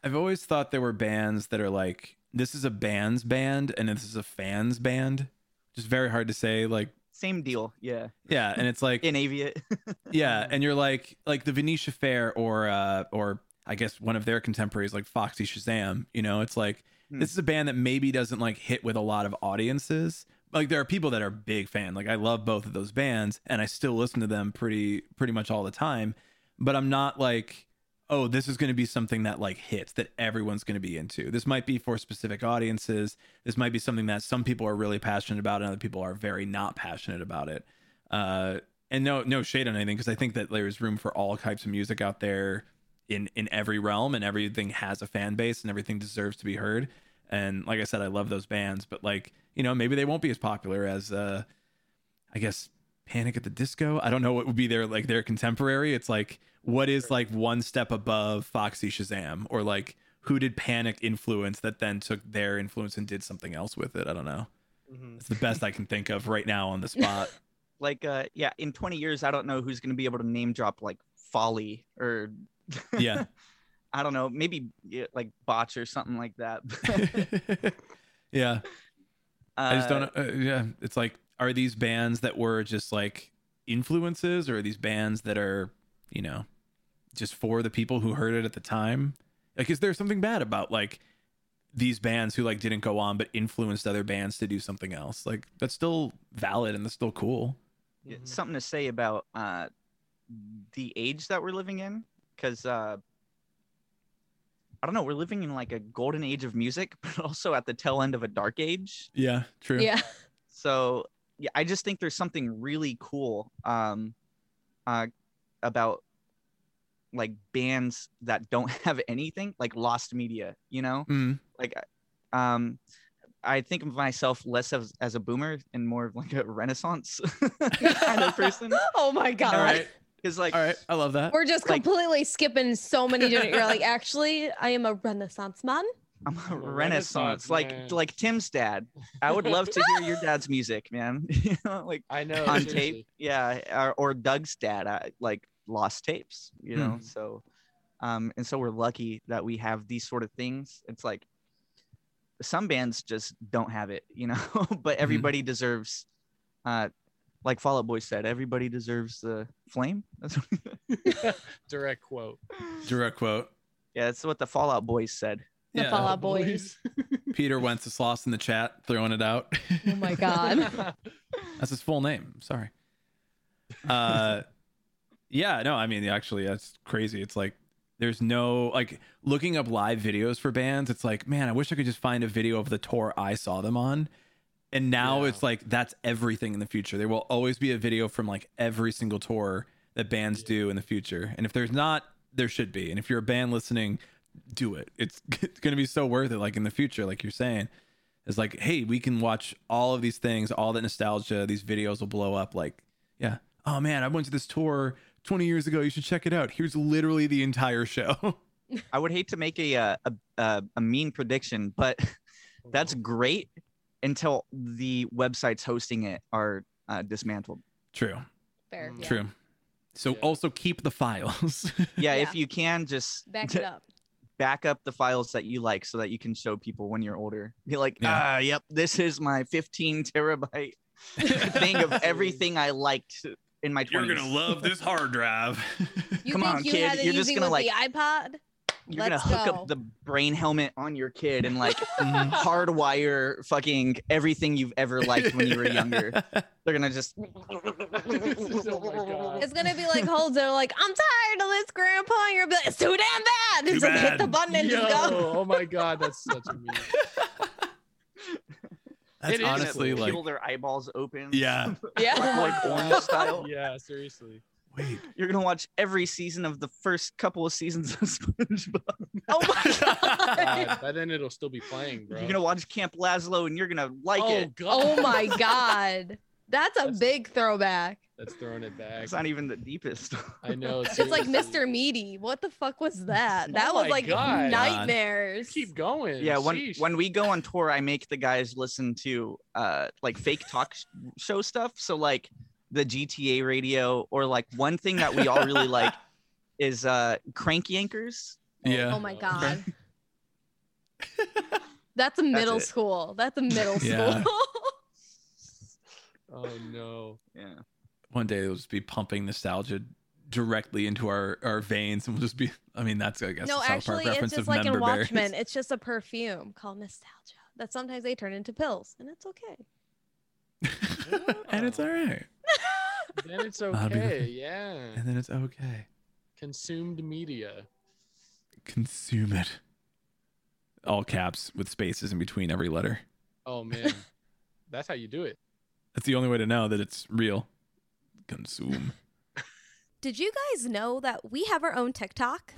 I've always thought there were bands that are like this is a band's band and this is a fan's band. Just very hard to say. Like, same deal yeah yeah, and it's like in aviate yeah, and you're like like the Venetia Fair or uh or I guess one of their contemporaries like Foxy Shazam. You know, it's like Hmm. this is a band that maybe doesn't like hit with a lot of audiences. Like there are people that are big fan. Like I love both of those bands and I still listen to them pretty pretty much all the time. But I'm not like oh, this is going to be something that like hits that everyone's going to be into. This might be for specific audiences. This might be something that some people are really passionate about and other people are very not passionate about it. Uh, and no, no shade on anything because I think that there's room for all types of music out there in in every realm, and everything has a fan base, and everything deserves to be heard. And like I said, I love those bands, but like you know, maybe they won't be as popular as uh, I guess Panic at the Disco. I don't know what would be their like their contemporary. It's like what is like one step above Foxy Shazam or like who did Panic influence that then took their influence and did something else with it? I don't know. Mhm. It's the best I can think of right now on the spot. like uh yeah in 20 years i don't know who's going to be able to name drop like folly or Yeah. i don't know maybe like botch or something like that yeah. I just don't Uh, know. Uh, yeah. It's like, are these bands that were just like influences or are these bands that are, you know, just for the people who heard it at the time? Like, is there something bad about like these bands who like didn't go on but influenced other bands to do something else? Like, that's still valid and that's still cool. yeah, Mhm. something to say about uh the age that we're living in because uh I don't know, we're living in like a golden age of music, but also at the tail end of a dark age. Yeah, true. Yeah. So yeah, I just think there's something really cool um uh about like bands that don't have anything, like lost media, you know? Mm. Like um I think of myself less as, as a boomer and more of like a renaissance kind of person. oh my god. All right. Because like All right. I love that. We're just Like- completely skipping so many different. You're like, actually, I am a Renaissance man. I'm a a renaissance, Renaissance like like Tim's dad. I would love to hear your dad's music, man. you know, like I know. on seriously. tape, yeah, or, or Doug's dad, I, like lost tapes, you know. Hmm. So, um, and so we're lucky that we have these sort of things. It's like some bands just don't have it, you know, but Mm-hmm. everybody deserves, uh, like Fall Out Boy said, everybody deserves the flame. That's what, Direct quote. Direct quote. yeah, that's what the Fallout Boys said. The Yeah. Fall Out Boys. Peter Wenceslas in the chat throwing it out. Oh my god. That's his full name. Sorry. Uh, yeah, no, I mean, actually, that's crazy. It's like there's no like looking up live videos for bands. It's like, man, I wish I could just find a video of the tour I saw them on. And now Yeah. it's like that's everything in the future. There will always be a video from like every single tour that bands do in the future. And if there's not, there should be. And if you're a band listening, do it. It's, it's going to be so worth it. Like in the future, like you're saying, it's like, hey, we can watch all of these things, all that nostalgia. These videos will blow up. Like, yeah, oh man, I went to this tour 20 years ago. You should check it out. Here's literally the entire show. I would hate to make a uh, a, a, a mean prediction, but that's great until the websites hosting it are uh, dismantled. True, Fair. Mm. Yeah. true. So Yeah. also keep the files. Yeah, Yeah. if you can, just Back it up. Back up the files that you like so that you can show people when you're older. Be like, Yeah. ah, yep, this is my 15 terabyte thing of everything I liked in my 20s. You're gonna love this hard drive. You Come think on, you kid, had it you're just easy gonna, with the iPod? You're gonna hook go. up the brain helmet on your kid and like hardwire fucking everything you've ever liked when you were younger. They're gonna just. oh it's gonna be like holds. They're like, I'm tired of this, Grandpa. And you're gonna be like, it's too damn bad. Too Just like, hit the button and Yo, just go. oh my god, that's such a meme. That's It is honestly gonna like, peel their eyeballs open. yeah. Yeah. like orange style. Yeah, seriously. Wait, You're gonna watch every season of the first couple of seasons of SpongeBob. Oh my god. God, by then it'll still be playing, bro. You're gonna watch Camp Lazlo and you're gonna like oh it. god. Oh my god. That's a That's- big throwback. That's throwing it back. It's not even the deepest. I know. It's like. Mr. Meaty. What the fuck was that? That Oh was like God. nightmares. Keep going. yeah, when Sheesh. when we go on tour, I make the guys listen to uh like fake talk show stuff. So like the GTA radio, or like one thing that we all really like is uh crank yankers. yeah. Oh my god. That's a middle it. school. That's a middle Yeah. school. Oh no. Yeah. One day it'll just be pumping nostalgia directly into our, our veins, and we'll just be. I mean, that's I guess no, South actually, Park it's just like in member. Watchmen. It's just a perfume called nostalgia that sometimes they turn into pills, and it's okay. and it's all right. Then it's I'll be the- okay. Yeah. And then it's okay. Consumed media. Consume it. All caps with spaces in between every letter. Oh man. That's how you do it. That's the only way to know that it's real. Consume. Did you guys know that we have our own TikTok?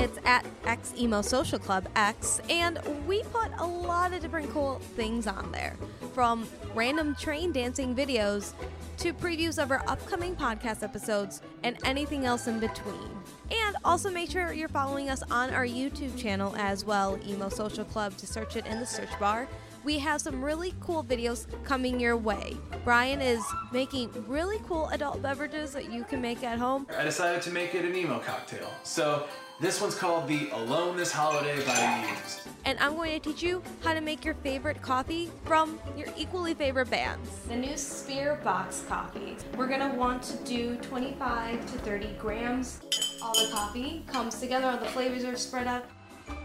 It's at X Emo Social Club X, and we put a lot of different cool things on there, from random train dancing videos to previews of our upcoming podcast episodes and anything else in between. And also make sure you're following us on our YouTube channel as well, Emo Social Club, to search it in the search bar. We have some really cool videos coming your way. Brian is making really cool adult beverages that you can make at home. I decided to make it an emo cocktail. So this one's called the Alone This Holiday by Used. and I'm going to teach you how to make your favorite coffee from your equally favorite bands. The new Spear Box Coffee. We're gonna want to do 25 to 30 grams. All the coffee comes together, all the flavors are spread out.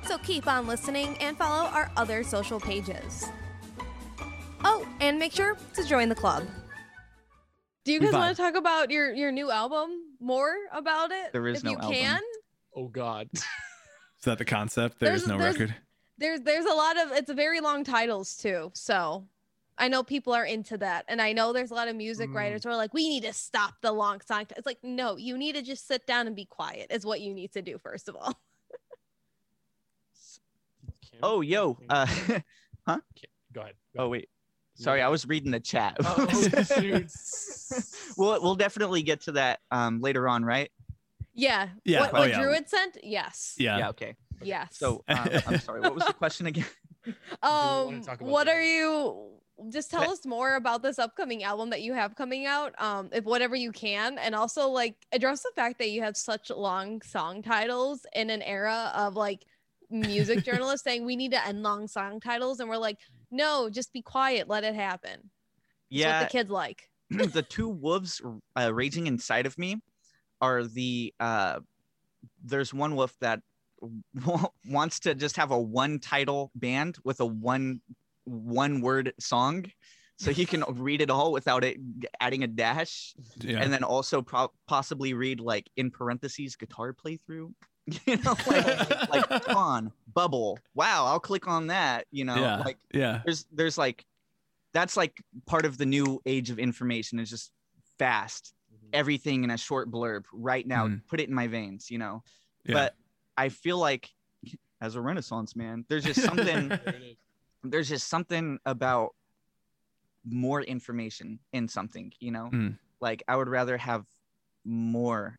So keep on listening and follow our other social pages. Oh, and make sure to join the club. Do you guys want to talk about your your new album more about it? There is if no you album. can. Oh God. Is that the concept? There is There's- no there's- record. There's there's a lot of it's very long titles too. So I know people are into that. And I know there's a lot of music Mm. writers who are like, we need to stop the long song. It's like, no, you need to just sit down and be quiet, is what you need to do, first of all. Oh, yo. Uh, huh? Go ahead. oh wait. Sorry, I was reading the chat. Oh, we'll we'll definitely get to that um later on, right? Yeah. Yeah. What, Oh, what yeah. Druid sent? Yes. Yeah. Okay. Yes. So um, I'm sorry. What was the question again? um what that? are you just tell us more about this upcoming album that you have coming out um if whatever you can and also like address the fact that you have such long song titles in an era of like music journalists saying we need to end long song titles and we're like no just be quiet let it happen. It's Yeah, what the kids like. The two wolves uh, raging inside of me are the uh there's one wolf that w- wants to just have a one title band with a one one word song so he can read it all without it adding a dash. Yeah. and then also pro- possibly read like in parentheses guitar playthrough you know like like on bubble wow i'll click on that you know Yeah. like yeah. there's there's like that's like part of the new age of information is just fast everything in a short blurb right now Mhm. put it in my veins you know Yeah. but i feel like as a renaissance man there's just something There there's just something about more information in something you know Mm. like i would rather have more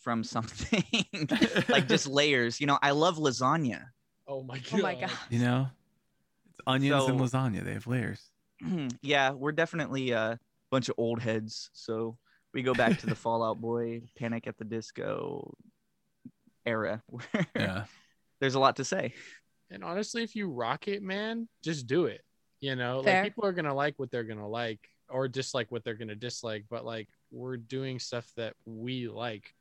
from something like just layers you know i love lasagna Oh my god. oh my god you know, it's onions and lasagna. They have layers. yeah, we're definitely a bunch of old heads. So we go back to the Fallout Boy, Panic at the Disco era. Where Yeah. There's a lot to say. And honestly, if you rock it, man, just do it. You know, Fair. like people are gonna like what they're gonna like or dislike what they're gonna dislike, but like we're doing stuff that we like.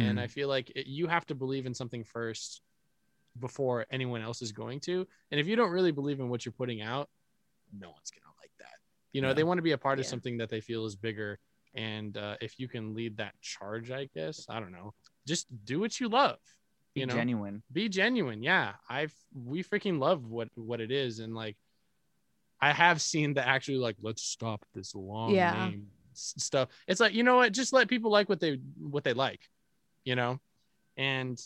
And Mm. I feel like it, you have to believe in something first before anyone else is going to. And if you don't really believe in what you're putting out, no one's gonna like that. You know, Yeah. they want to be a part of something that they feel is bigger. And uh, if you can lead that charge, I guess I don't know, just do what you love. Be You know, genuine. be genuine yeah i've we freaking love what what it is and like i have seen the actually like let's stop this long Yeah. name s- stuff it's like you know what just let people like what they what they like you know and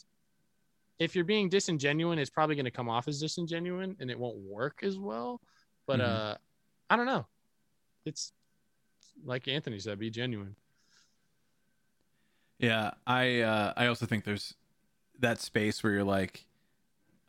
if you're being disingenuine it's probably going to come off as disingenuine and it won't work as well but Mhm. uh i don't know it's like anthony said be genuine Yeah, I uh, I also think there's that space where you're like,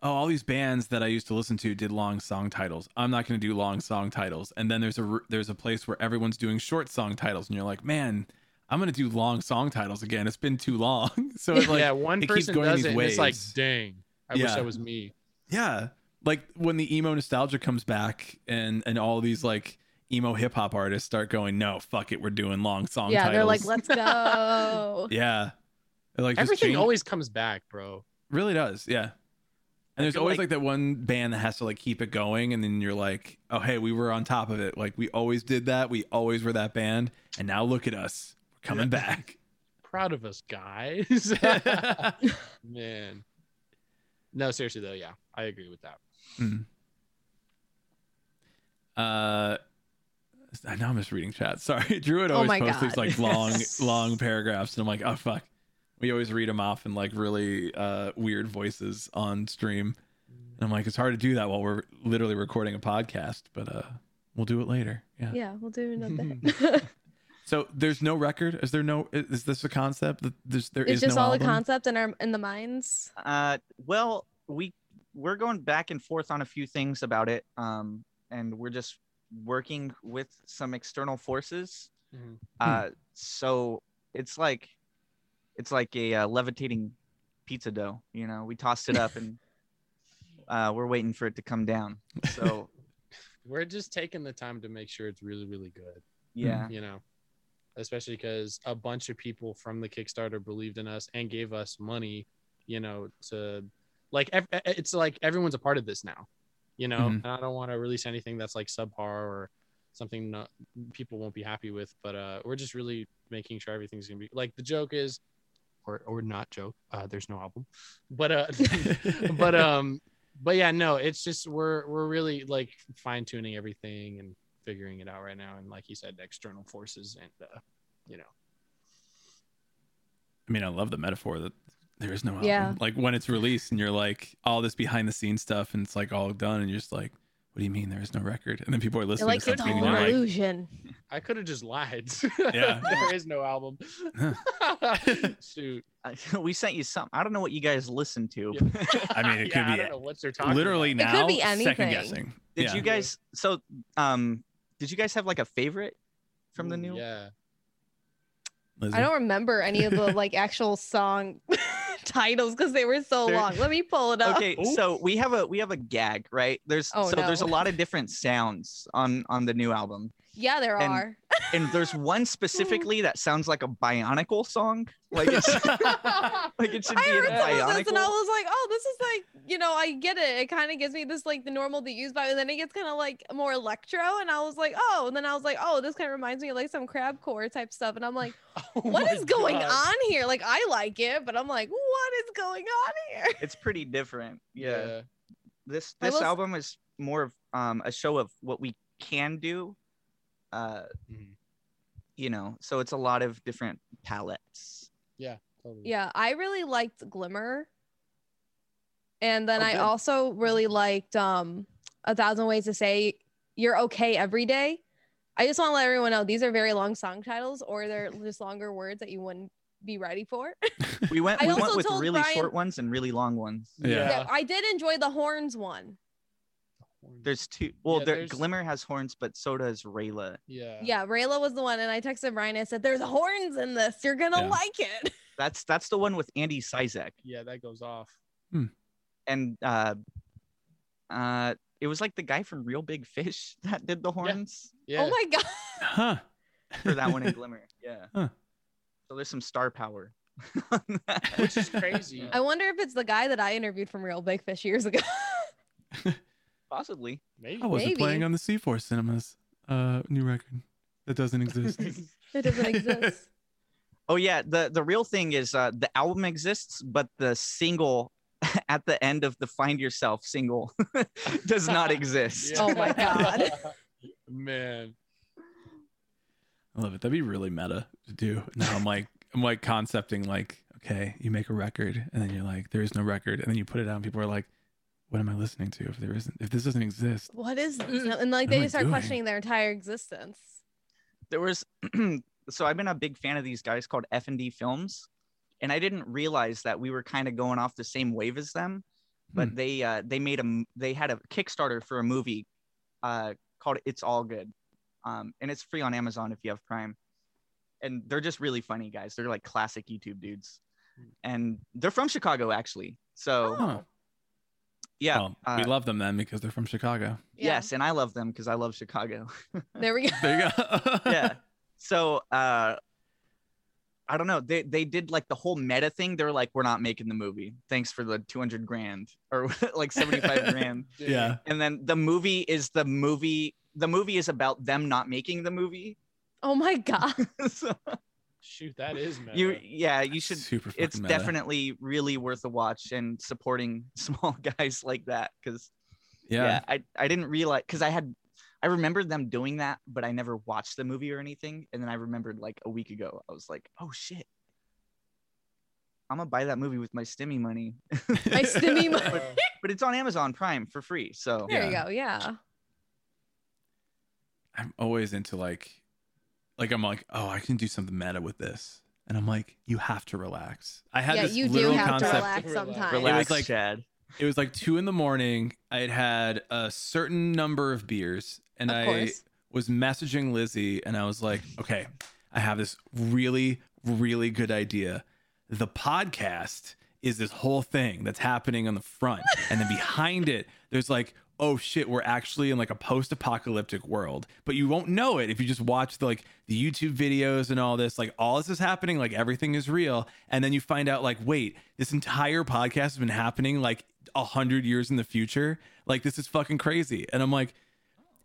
oh, all these bands that I used to listen to did long song titles. I'm not going to do long song titles. And then there's a there's a place where everyone's doing short song titles, and you're like, man, I'm going to do long song titles again. It's been too long. so it's like, yeah one it keeps person going does these it and it's like dang i wish that was me Yeah. Like when the emo nostalgia comes back and and all these like emo hip hop artists start going, no, fuck it, we're doing long song yeah titles. they're like let's go yeah. They're like everything change- always comes back bro really does, yeah. And there's always like- like, that one band that has to like keep it going, and then you're like, oh hey, we were on top of it. Like we always did that. We always were that band, and now look at us, we're coming back. proud of us guys man no seriously though yeah i agree with that Mm. Uh, I know I'm just reading chat. Sorry, Druid Oh always my posts these like long, long paragraphs, and I'm like, oh fuck. We always read them off in like really uh, weird voices on stream, and I'm like, it's hard to do that while we're literally recording a podcast, but uh, we'll do it later. Yeah. yeah we'll do it in a bit So there's no record. Is there no? Is is this a concept that there's there it's is just no all album? the concept in our in the minds Uh, well, we we're going back and forth on a few things about it. Um, and we're just working with some external forces. Mhm. Uh, so it's like it's like a uh, levitating pizza dough. You know, we tossed it up and uh, we're waiting for it to come down. So we're just taking the time to make sure it's really really good yeah, you know especially because a bunch of people from the kickstarter believed in us and gave us money you know to like it's like everyone's a part of this now you know Mhm. and i don't want to release anything that's like subpar or something not, people won't be happy with. But uh, we're just really making sure everything's gonna be like the joke is, or or not joke. Uh, there's no album, but uh, but um, but yeah, no, it's just we're we're really like fine tuning everything and figuring it out right now. And like you said, external forces and uh, you know, I mean, I love the metaphor that there is no album. Yeah. Like when it's released and you're like all this behind the scenes stuff and it's like all done and you're just like, what do you mean there is no record? And then people are You're listening like to it's all an you're like, illusion. I could have just lied. Yeah. there is no album. Huh. Shoot. We sent you something. I don't know what you guys listen to. I mean, it yeah, I could don't be know what they're talking literally about. It could now be anything. second guessing. Did Yeah. you guys? So, um, did you guys have like a favorite from the new? Yeah. Lizzie? I don't remember any of the like actual song titles because they were so There- long. Let me pull it up. Okay, Ooh. so we have a we have a gag, right? There's Oh, so there's a lot of different sounds on on the new album, Yeah, there And- are. and there's one specifically that sounds like a Bionicle song. Like it's like it should I be in heard some of this and I was like, oh, this is like, you know, I get it. It kind of gives me this like the normal to use vibe, and then it gets kind of like more electro, and I was like, oh, and then I was like, oh, this kind of reminds me of like some crabcore type stuff, and I'm like, Oh what my is going God. on here? Like, I like it, but I'm like, what is going on here? It's pretty different. Yeah. This this will s- album is more of um a show of what we can do. Uh, Mhm. you know, so it's a lot of different palettes. Yeah, totally. Yeah, I really liked Glimmer. And then Oh, I good. also really liked um A Thousand Ways to Say You're Okay Every Day. I just want to let everyone know these are very long song titles or they're just longer words that you wouldn't be ready for. We went I we went with really Brian- short ones and really long ones. Yeah. Yeah, I did enjoy the horns one. There's two. Well, Yeah, there, there's- Glimmer has horns, but so does Rayla. Yeah. Yeah, Rayla was the one, and I texted Brian. I said, "There's horns in this. You're gonna Yeah. like it." That's that's the one with Andy Sizek, Yeah, that goes off. and uh, uh, it was like the guy from Real Big Fish that did the horns Yeah. Oh my god. Huh. for that one in Glimmer. Yeah. Huh. So there's some star power. Which is crazy. I wonder if it's the guy that I interviewed from Real Big Fish years ago. Possibly. Maybe. I wasn't Maybe. playing on the Seafloor Cinema's uh, new record that doesn't exist. it doesn't exist. Oh yeah, the the real thing is uh, the album exists, but the single at the end of the Find Yourself single does not exist. Oh my God. Man. I love it. That'd be really meta to do. Now I'm like, I'm like concepting like, okay, you make a record and then you're like, there is no record, and then you put it out, and people are like, what am I listening to if there isn't, if this doesn't exist? What is? And like they just start doing? questioning their entire existence. There was so I've been a big fan of these guys called F and D Films, and I didn't realize that we were kind of going off the same wave as them. But Hmm. they uh, they made a m- they had a Kickstarter for a movie uh, called It's All Good, um, and it's free on Amazon if you have Prime. And they're just really funny guys. They're like classic YouTube dudes, and they're from Chicago actually. So Huh. Yeah, Well, uh, we love them then because they're from Chicago. Yeah. yes, and I love them because I love Chicago. There we go. There you go. yeah. So uh I don't know. They they did like the whole meta thing. They're like, we're not making the movie. Thanks for the 200 grand or like 75 grand. yeah. And then the movie is the movie. The movie is about them not making the movie. Oh my god. so Shoot, that is meta. you, yeah, you should. Super It's meta. definitely really worth a watch and supporting small guys like that because yeah. yeah. I I didn't realize because I had I remembered them doing that, but I never watched the movie or anything. And then I remembered like a week ago, I was like, oh shit. I'm gonna buy that movie with my stimmy money. My stimmy money. Uh, but it's on Amazon Prime for free. So There Yeah. you go. Yeah. I'm always into like, like I'm like, oh, I can do something meta with this, and I'm like, you have to relax. I had Yeah, this you do have concept. to relax Relax. sometimes. relax, like- Chad. It was like two in the morning. I had had a certain number of beers, and Of I course. was messaging Lizzie, and I was like, okay, I have this really, really good idea. The podcast is this whole thing that's happening on the front, and then behind it, there's like, oh shit, we're actually in like a post-apocalyptic world. But you won't know it if you just watch the like the YouTube videos and all this. Like all this is happening, like everything is real, and then you find out like, wait, this entire podcast has been happening like a hundred years in the future. Like this is fucking crazy. And I'm like,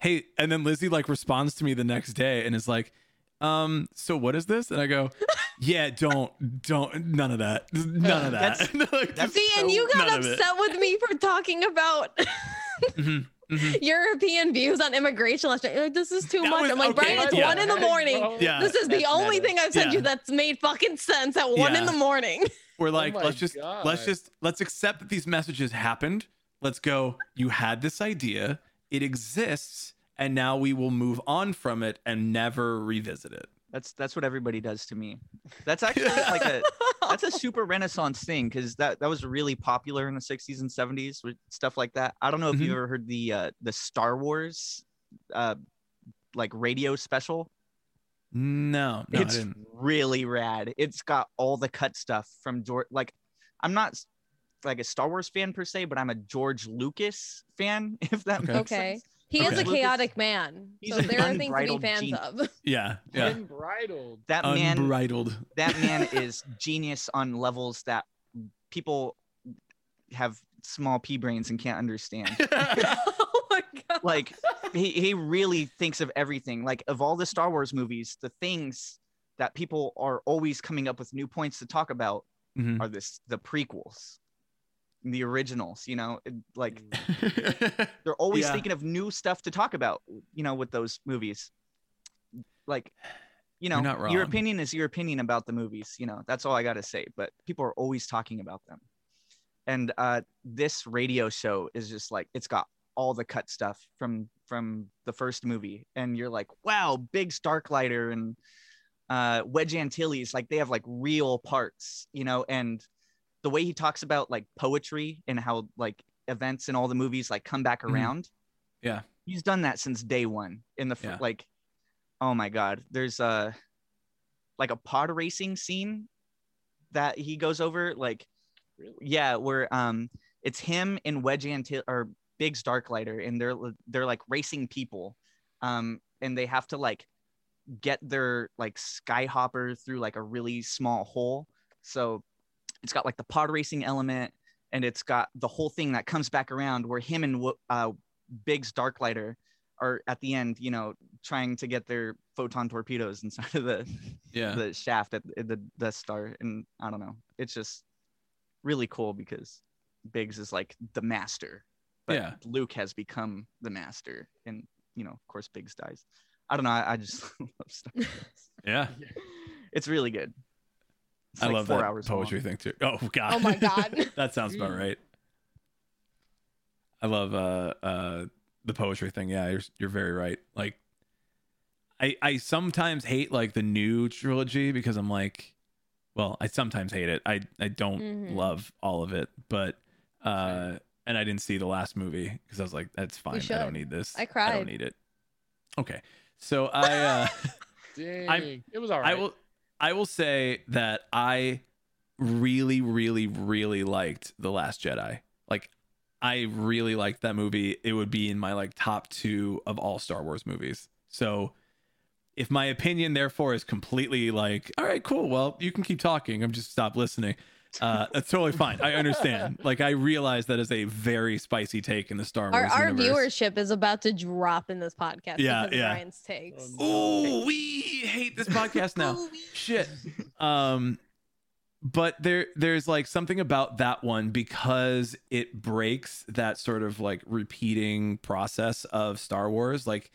hey, and then Lizzie like responds to me the next day and is like, um, so what is this? And I go, yeah, don't, don't, none of that, none of that. That's, Like, that's- See, and you got None of it. upset with me for talking about Mhm, mhm. European views on immigration last night. Like, this is too That much. was- I'm like, okay, Brian, it's yeah. one in the morning. Yeah. This is the That's only meta. thing I've sent Yeah. you that's made fucking sense at one in the morning. We're like, my let's just, let's just, let's accept that these messages happened. Let's go. You had this idea. It exists, and now we will move on from it and never revisit it. That's that's what everybody does to me. That's actually like a that's a super renaissance thing because that that was really popular in the 60s and 70s with stuff like that. I don't know if Mhm. you've ever heard the uh, the Star Wars uh, like radio special. No, no, it's really rad. It's got all the cut stuff from George. Like, I'm not like a Star Wars fan per se, but I'm a George Lucas fan. If that Okay. makes Okay. sense. He is a chaotic man. He's So there are things to be fans genius. of. Yeah, yeah. Unbridled. That man, Unbridled. that man is genius on levels that people have small pea brains and can't understand. oh my god. like he, he really thinks of everything like of all the star wars movies the things that people are always coming up with new points to talk about Mhm. are this the prequels the originals you know like they're always Yeah. thinking of new stuff to talk about you know with those movies. Like you know not your opinion is your opinion about the movies you know that's all i got to say but people are always talking about them. And uh this radio show is just like it's got all the cut stuff from from the first movie and you're like wow Biggs Darklighter and uh wedge antilles like they have like real parts you know and the way he talks about like poetry and how like events in all the movies like come back Mhm. around Yeah. he's done that since day one in the fir- Yeah. like oh my god there's a like a pod racing scene that he goes over like Really? yeah where um it's him and wedge antil or Biggs Darklighter and they're they're like racing people um and they have to like get their like skyhopper through like a really small hole so it's got like the pod racing element and it's got the whole thing that comes back around where him and Wo- uh Biggs Darklighter are at the end you know trying to get their photon torpedoes inside of the yeah. the shaft at the- the Death Star, and I don't know. It's just really cool because Biggs is like the master, but Yeah. Luke has become the master, and you know, of course, Biggs dies. I don't know. I, I just love Star Wars. yeah. It's really good. It's I like love four that hours poetry long. thing too. Oh god. Oh my God. that sounds about right. I love uh uh the poetry thing. Yeah, you're you're very right. Like I I sometimes hate like the new trilogy because I'm like well, I sometimes hate it. I I don't Mhm. love all of it, but uh and I didn't see the last movie because I was like that's fine. I don't need this. I cried. I don't need it. Okay. So I uh Dang. it was all right. I will I will say that I really really really liked The Last Jedi. Like I really liked that movie. It would be in my like top 2 of all Star Wars movies. So if my opinion therefore is completely like all right cool well you can keep talking i'm just stop listening uh that's totally fine. I understand. Like i realize that is a very spicy take in the star wars our universe. viewership is about to drop in this podcast Yeah, because of yeah. Ryan's takes. Oh, oh we hate this podcast now. Shit. Um but there there's like something about that one because it breaks that sort of like repeating process of Star Wars. Like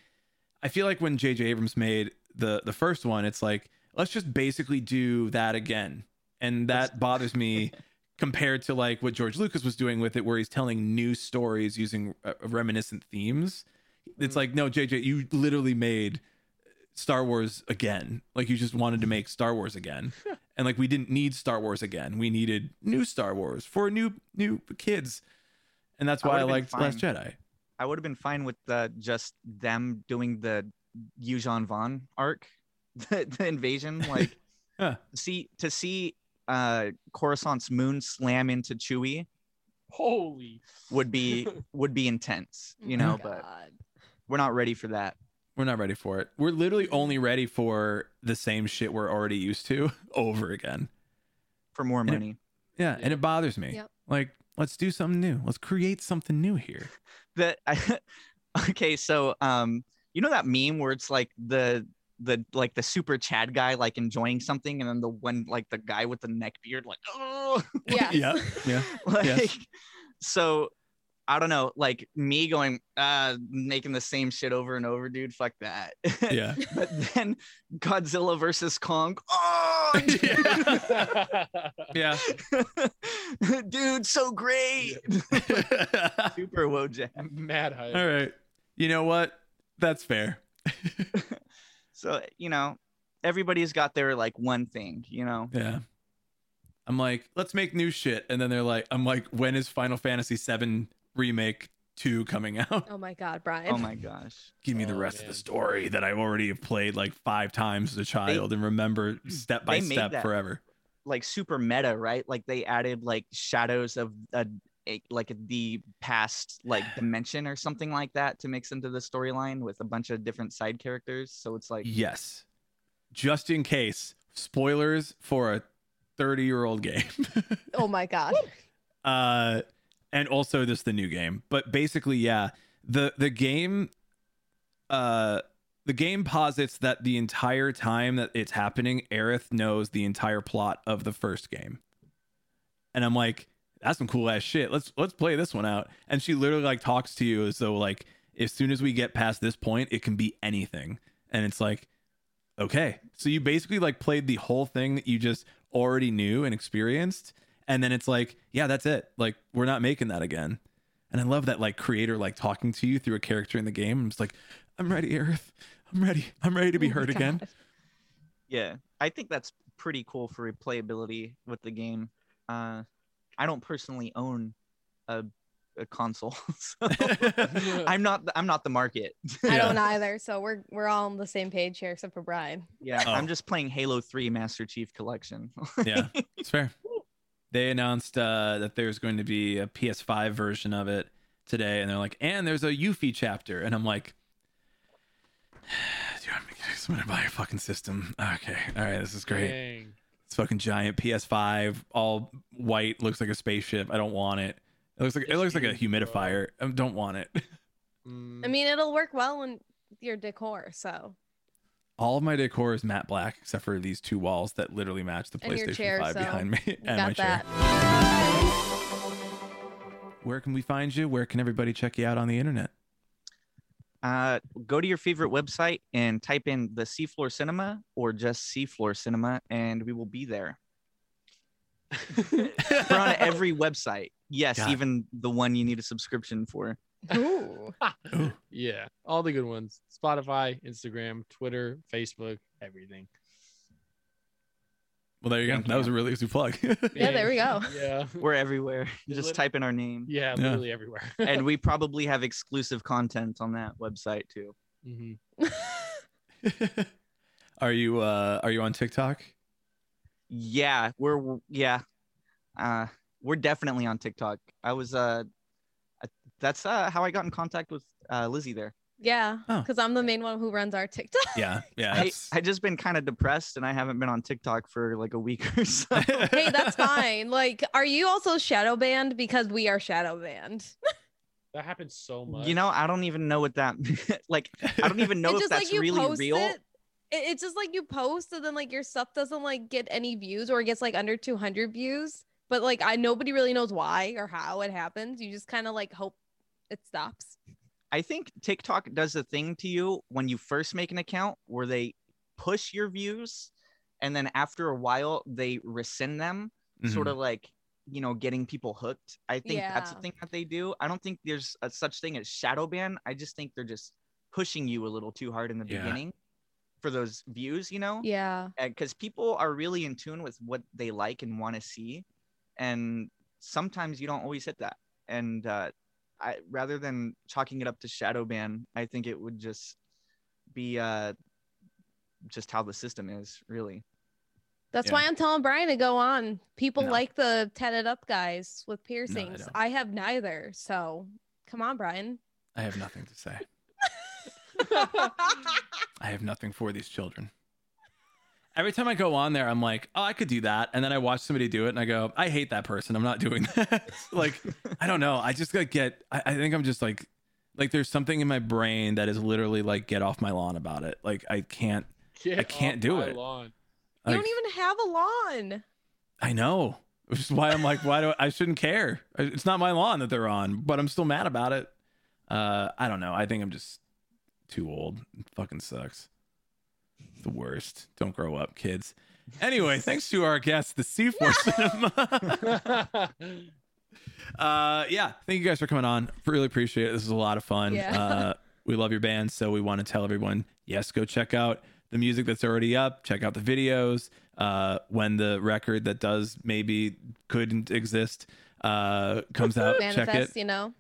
I feel like when JJ Abrams made the the first one it's like let's just basically do that again and that bothers me compared to like what George Lucas was doing with it where he's telling new stories using uh, reminiscent themes it's Mhm. like no JJ you literally made Star Wars again. Like you just wanted to make Star Wars again. and like we didn't need Star Wars again. We needed new Star Wars for new new kids. And that's why I, been liked Last. Jedi. I would have been fine with uh, just them doing the Yuuzhan Vong arc, the, the invasion. Like, Huh. see to see uh, Coruscant's moon slam into Chewie Holy. would be would be intense, you know. Oh but God. we're not ready for that. We're not ready for it. We're literally only ready for the same shit we're already used to over again. For more And it- money. Yeah, and it bothers me. Yep. Like, let's do something new. Let's create something new here. that I, Okay, so um, you know that meme where it's like the the like the super Chad guy like enjoying something, and then the one like the guy with the neck beard like oh Yes. Yeah. Yeah. like Yes. so I don't know, like me going uh making the same shit over and over, dude. Fuck that. Yeah. but then Godzilla versus Kong. Oh, Yeah. dude, so great. Super Wojak. Mad hype. All right. You know what? That's fair. So you know, everybody's got their like one thing, you know. Yeah. I'm like, let's make new shit. And then they're like, I'm like, when is Final Fantasy VII Remake 2 coming out? Oh my God, Brian. Oh my gosh. Give me the Oh, rest of the story that I've already have played like five times as a child and remember step by they made step that. forever. Like super meta, right? Like they added like shadows of a, a like the past like dimension or something like that to mix into the storyline with a bunch of different side characters. So it's like Yes. Just in case, spoilers for a 30 year old game. Oh my God. uh and also this the new game but basically yeah the the game uh the game posits that the entire time that it's happening Aerith knows the entire plot of the first game and i'm like that's some cool ass shit. Let's let's play this one out. And she literally like talks to you as though like as soon as we get past this point it can be anything. And it's like okay. So you basically like played the whole thing that you just already knew and experienced. And then it's like yeah that's it. Like we're not making that again. And i love that like creator like talking to you through a character in the game. I'm just like i'm ready Aerith i'm ready. I'm ready to be Oh my heard again. Yeah, I think that's pretty cool for replayability with the game. Uh, I don't personally own a, a console, so I'm not I'm not the market. I don't either. So we're we're all on the same page here, except for Brian. Yeah, Oh. I'm just playing Halo 3 Master Chief Collection. yeah it's fair they announced uh that there's going to be a ps5 version of it today and they're like and there's a Yuffie chapter and i'm like do you want me to I'm gonna buy a fucking system okay all right this is great Dang. It's fucking giant PS5, all white, looks like a spaceship. I don't want it. It looks like it looks like a huge, bro. humidifier. I don't want it. I mean, it'll work well in your decor. So All of my decor is matte black except for these two walls that literally match the And PlayStation chair, 5 so behind me you and my chair. that. Where can we find you? Where can everybody check you out on the internet? Uh, go to your favorite website and type in the Seafloor Cinema or just Seafloor Cinema, and we will be there. We're on every website. Yes, God. even the one you need a subscription for. Ooh. yeah, all the good ones. Spotify, Instagram, Twitter, Facebook, everything. Well, there you go. Thank That was a really easy plug. Yeah, there we go. Yeah. We're everywhere. You Just type in our name. Yeah, Yeah. literally everywhere. And we probably have exclusive content on that website too. Mhm. are you uh are you on TikTok? Yeah, we're yeah. Uh we're definitely on TikTok. I was uh uh, that's uh how I got in contact with uh Lizzie there. Yeah, Oh. because I'm the main one who runs our TikTok. Yeah. Yeah. I, I just been kind of depressed and I haven't been on TikTok for like a week or so. hey, that's fine. Like, are you also shadow banned? Because we are shadow banned. That happens so much. You know, I don't even know what that like I don't even know it's if just that's like you really post real. it. It- It's just like you post and then like your stuff doesn't like get any views or it gets like under 200 views. But like I nobody really knows why or how it happens. You just kind of like hope it stops. I think TikTok does a thing to you when you first make an account where they push your views and then after a while they rescind them, sort Mhm. of like, you know, getting people hooked. I think that's the thing that they do. I don't think there's a such thing as shadow ban. I just think they're just pushing you a little too hard in the Yeah. beginning for those views, you know? Yeah. because people are really in tune with what they like and want to see and sometimes you don't always hit that and uh, I, rather than chalking it up to shadow ban i think it would just be uh, just how the system is really That's Yeah. why I'm telling Brian to go on. People No. like the tatted up guys with piercings. don't. I have neither. So come on, Brian. I have nothing to say. I have nothing for these children. Every time I go on there, I'm like, oh, I could do that. And then I watch somebody do it and I go, I hate that person. I'm not doing that. like, I don't know. I just like get, I, I think I'm just like, Like there's something in my brain that is literally like get off my lawn about it. Like I can't Get can't do it. lawn. You don't even have a lawn. I know. Which is why I'm like, why do I, I shouldn't care? It's not my lawn that they're on, but I'm still mad about it. Uh, I don't know. I think I'm just too old. It fucking sucks. The worst. Don't grow up, kids. Anyway, thanks to our guest, the Seafloor Cinema. uh, yeah, thank you guys for coming on. Really appreciate it. This is a lot of fun. Yeah. Uh, we love your band, so we want to tell everyone, yes, go check out the music that's already up. Check out the videos. Uh, when the record that does maybe couldn't exist uh, comes out, check it you know.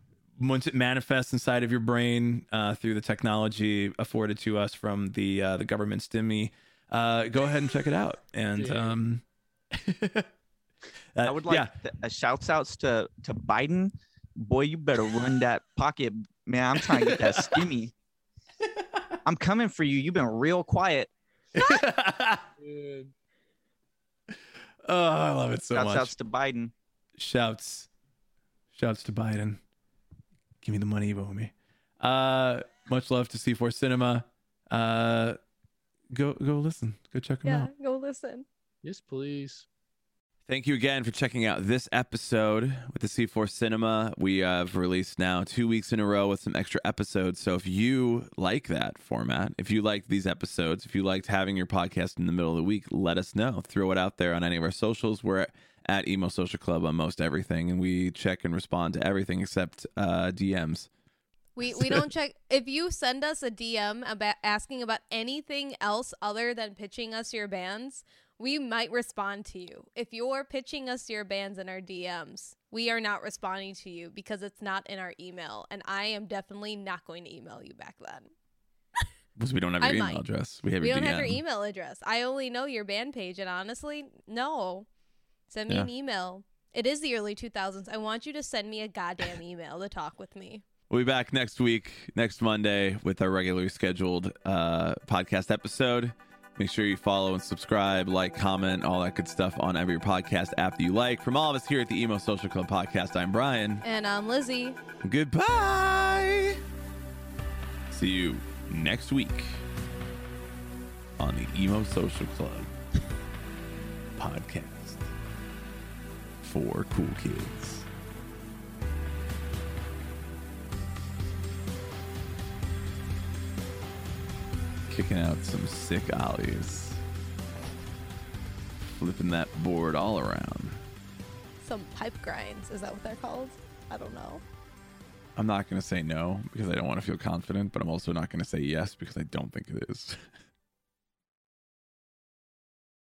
Once it manifests inside of your brain uh, through the technology afforded to us from the uh, the government stimmy, uh, go ahead and check it out. And um, uh, I would like yeah, th- a shouts outs to to Biden. Boy, you better run that pocket, man. I'm trying to get that stimmy. I'm coming for you. You've been real quiet. Dude. oh, I love it so shouts much. outs to Biden. Shouts, shouts to Biden. Give me the money, you owe me. Uh, much love to Seafloor Cinema. Uh, go go listen. Go check them Yeah, out. go listen. Yes, please. Thank you again for checking out this episode with the Seafloor Cinema. We have released now two weeks in a row with some extra episodes. So if you like that format, if you liked these episodes, if you liked having your podcast in the middle of the week, let us know. Throw it out there on any of our socials. We're at Emo Social Club on most everything, and we check and respond to everything except uh, DMs. We we don't check if you send us a DM about asking about anything else other than pitching us your bands, we might respond to you. If you're pitching us your bands in our DMs, we are not responding to you because it's not in our email and I am definitely not going to email you back then. Because we don't have I your email might. address. We have we don't DM. have your email address. I only know your band page and honestly, no. Send me Yeah. an email. It is the early 2000s. I want you to send me a goddamn email to talk with me. We'll be back next week, next Monday, with our regularly scheduled uh, podcast episode. Make sure you follow and subscribe, like, comment, all that good stuff on every podcast app that you like. From all of us here at the Emo Social Club podcast, I'm Brian. And I'm Lizzie. Goodbye. See you next week on the Emo Social Club podcast for cool kids. Kicking out some sick ollies. Flipping that board all around. Some pipe grinds. Is that what they're called? I don't know. I'm not going to say no because I don't want to feel confident, but I'm also not going to say yes because I don't think it is.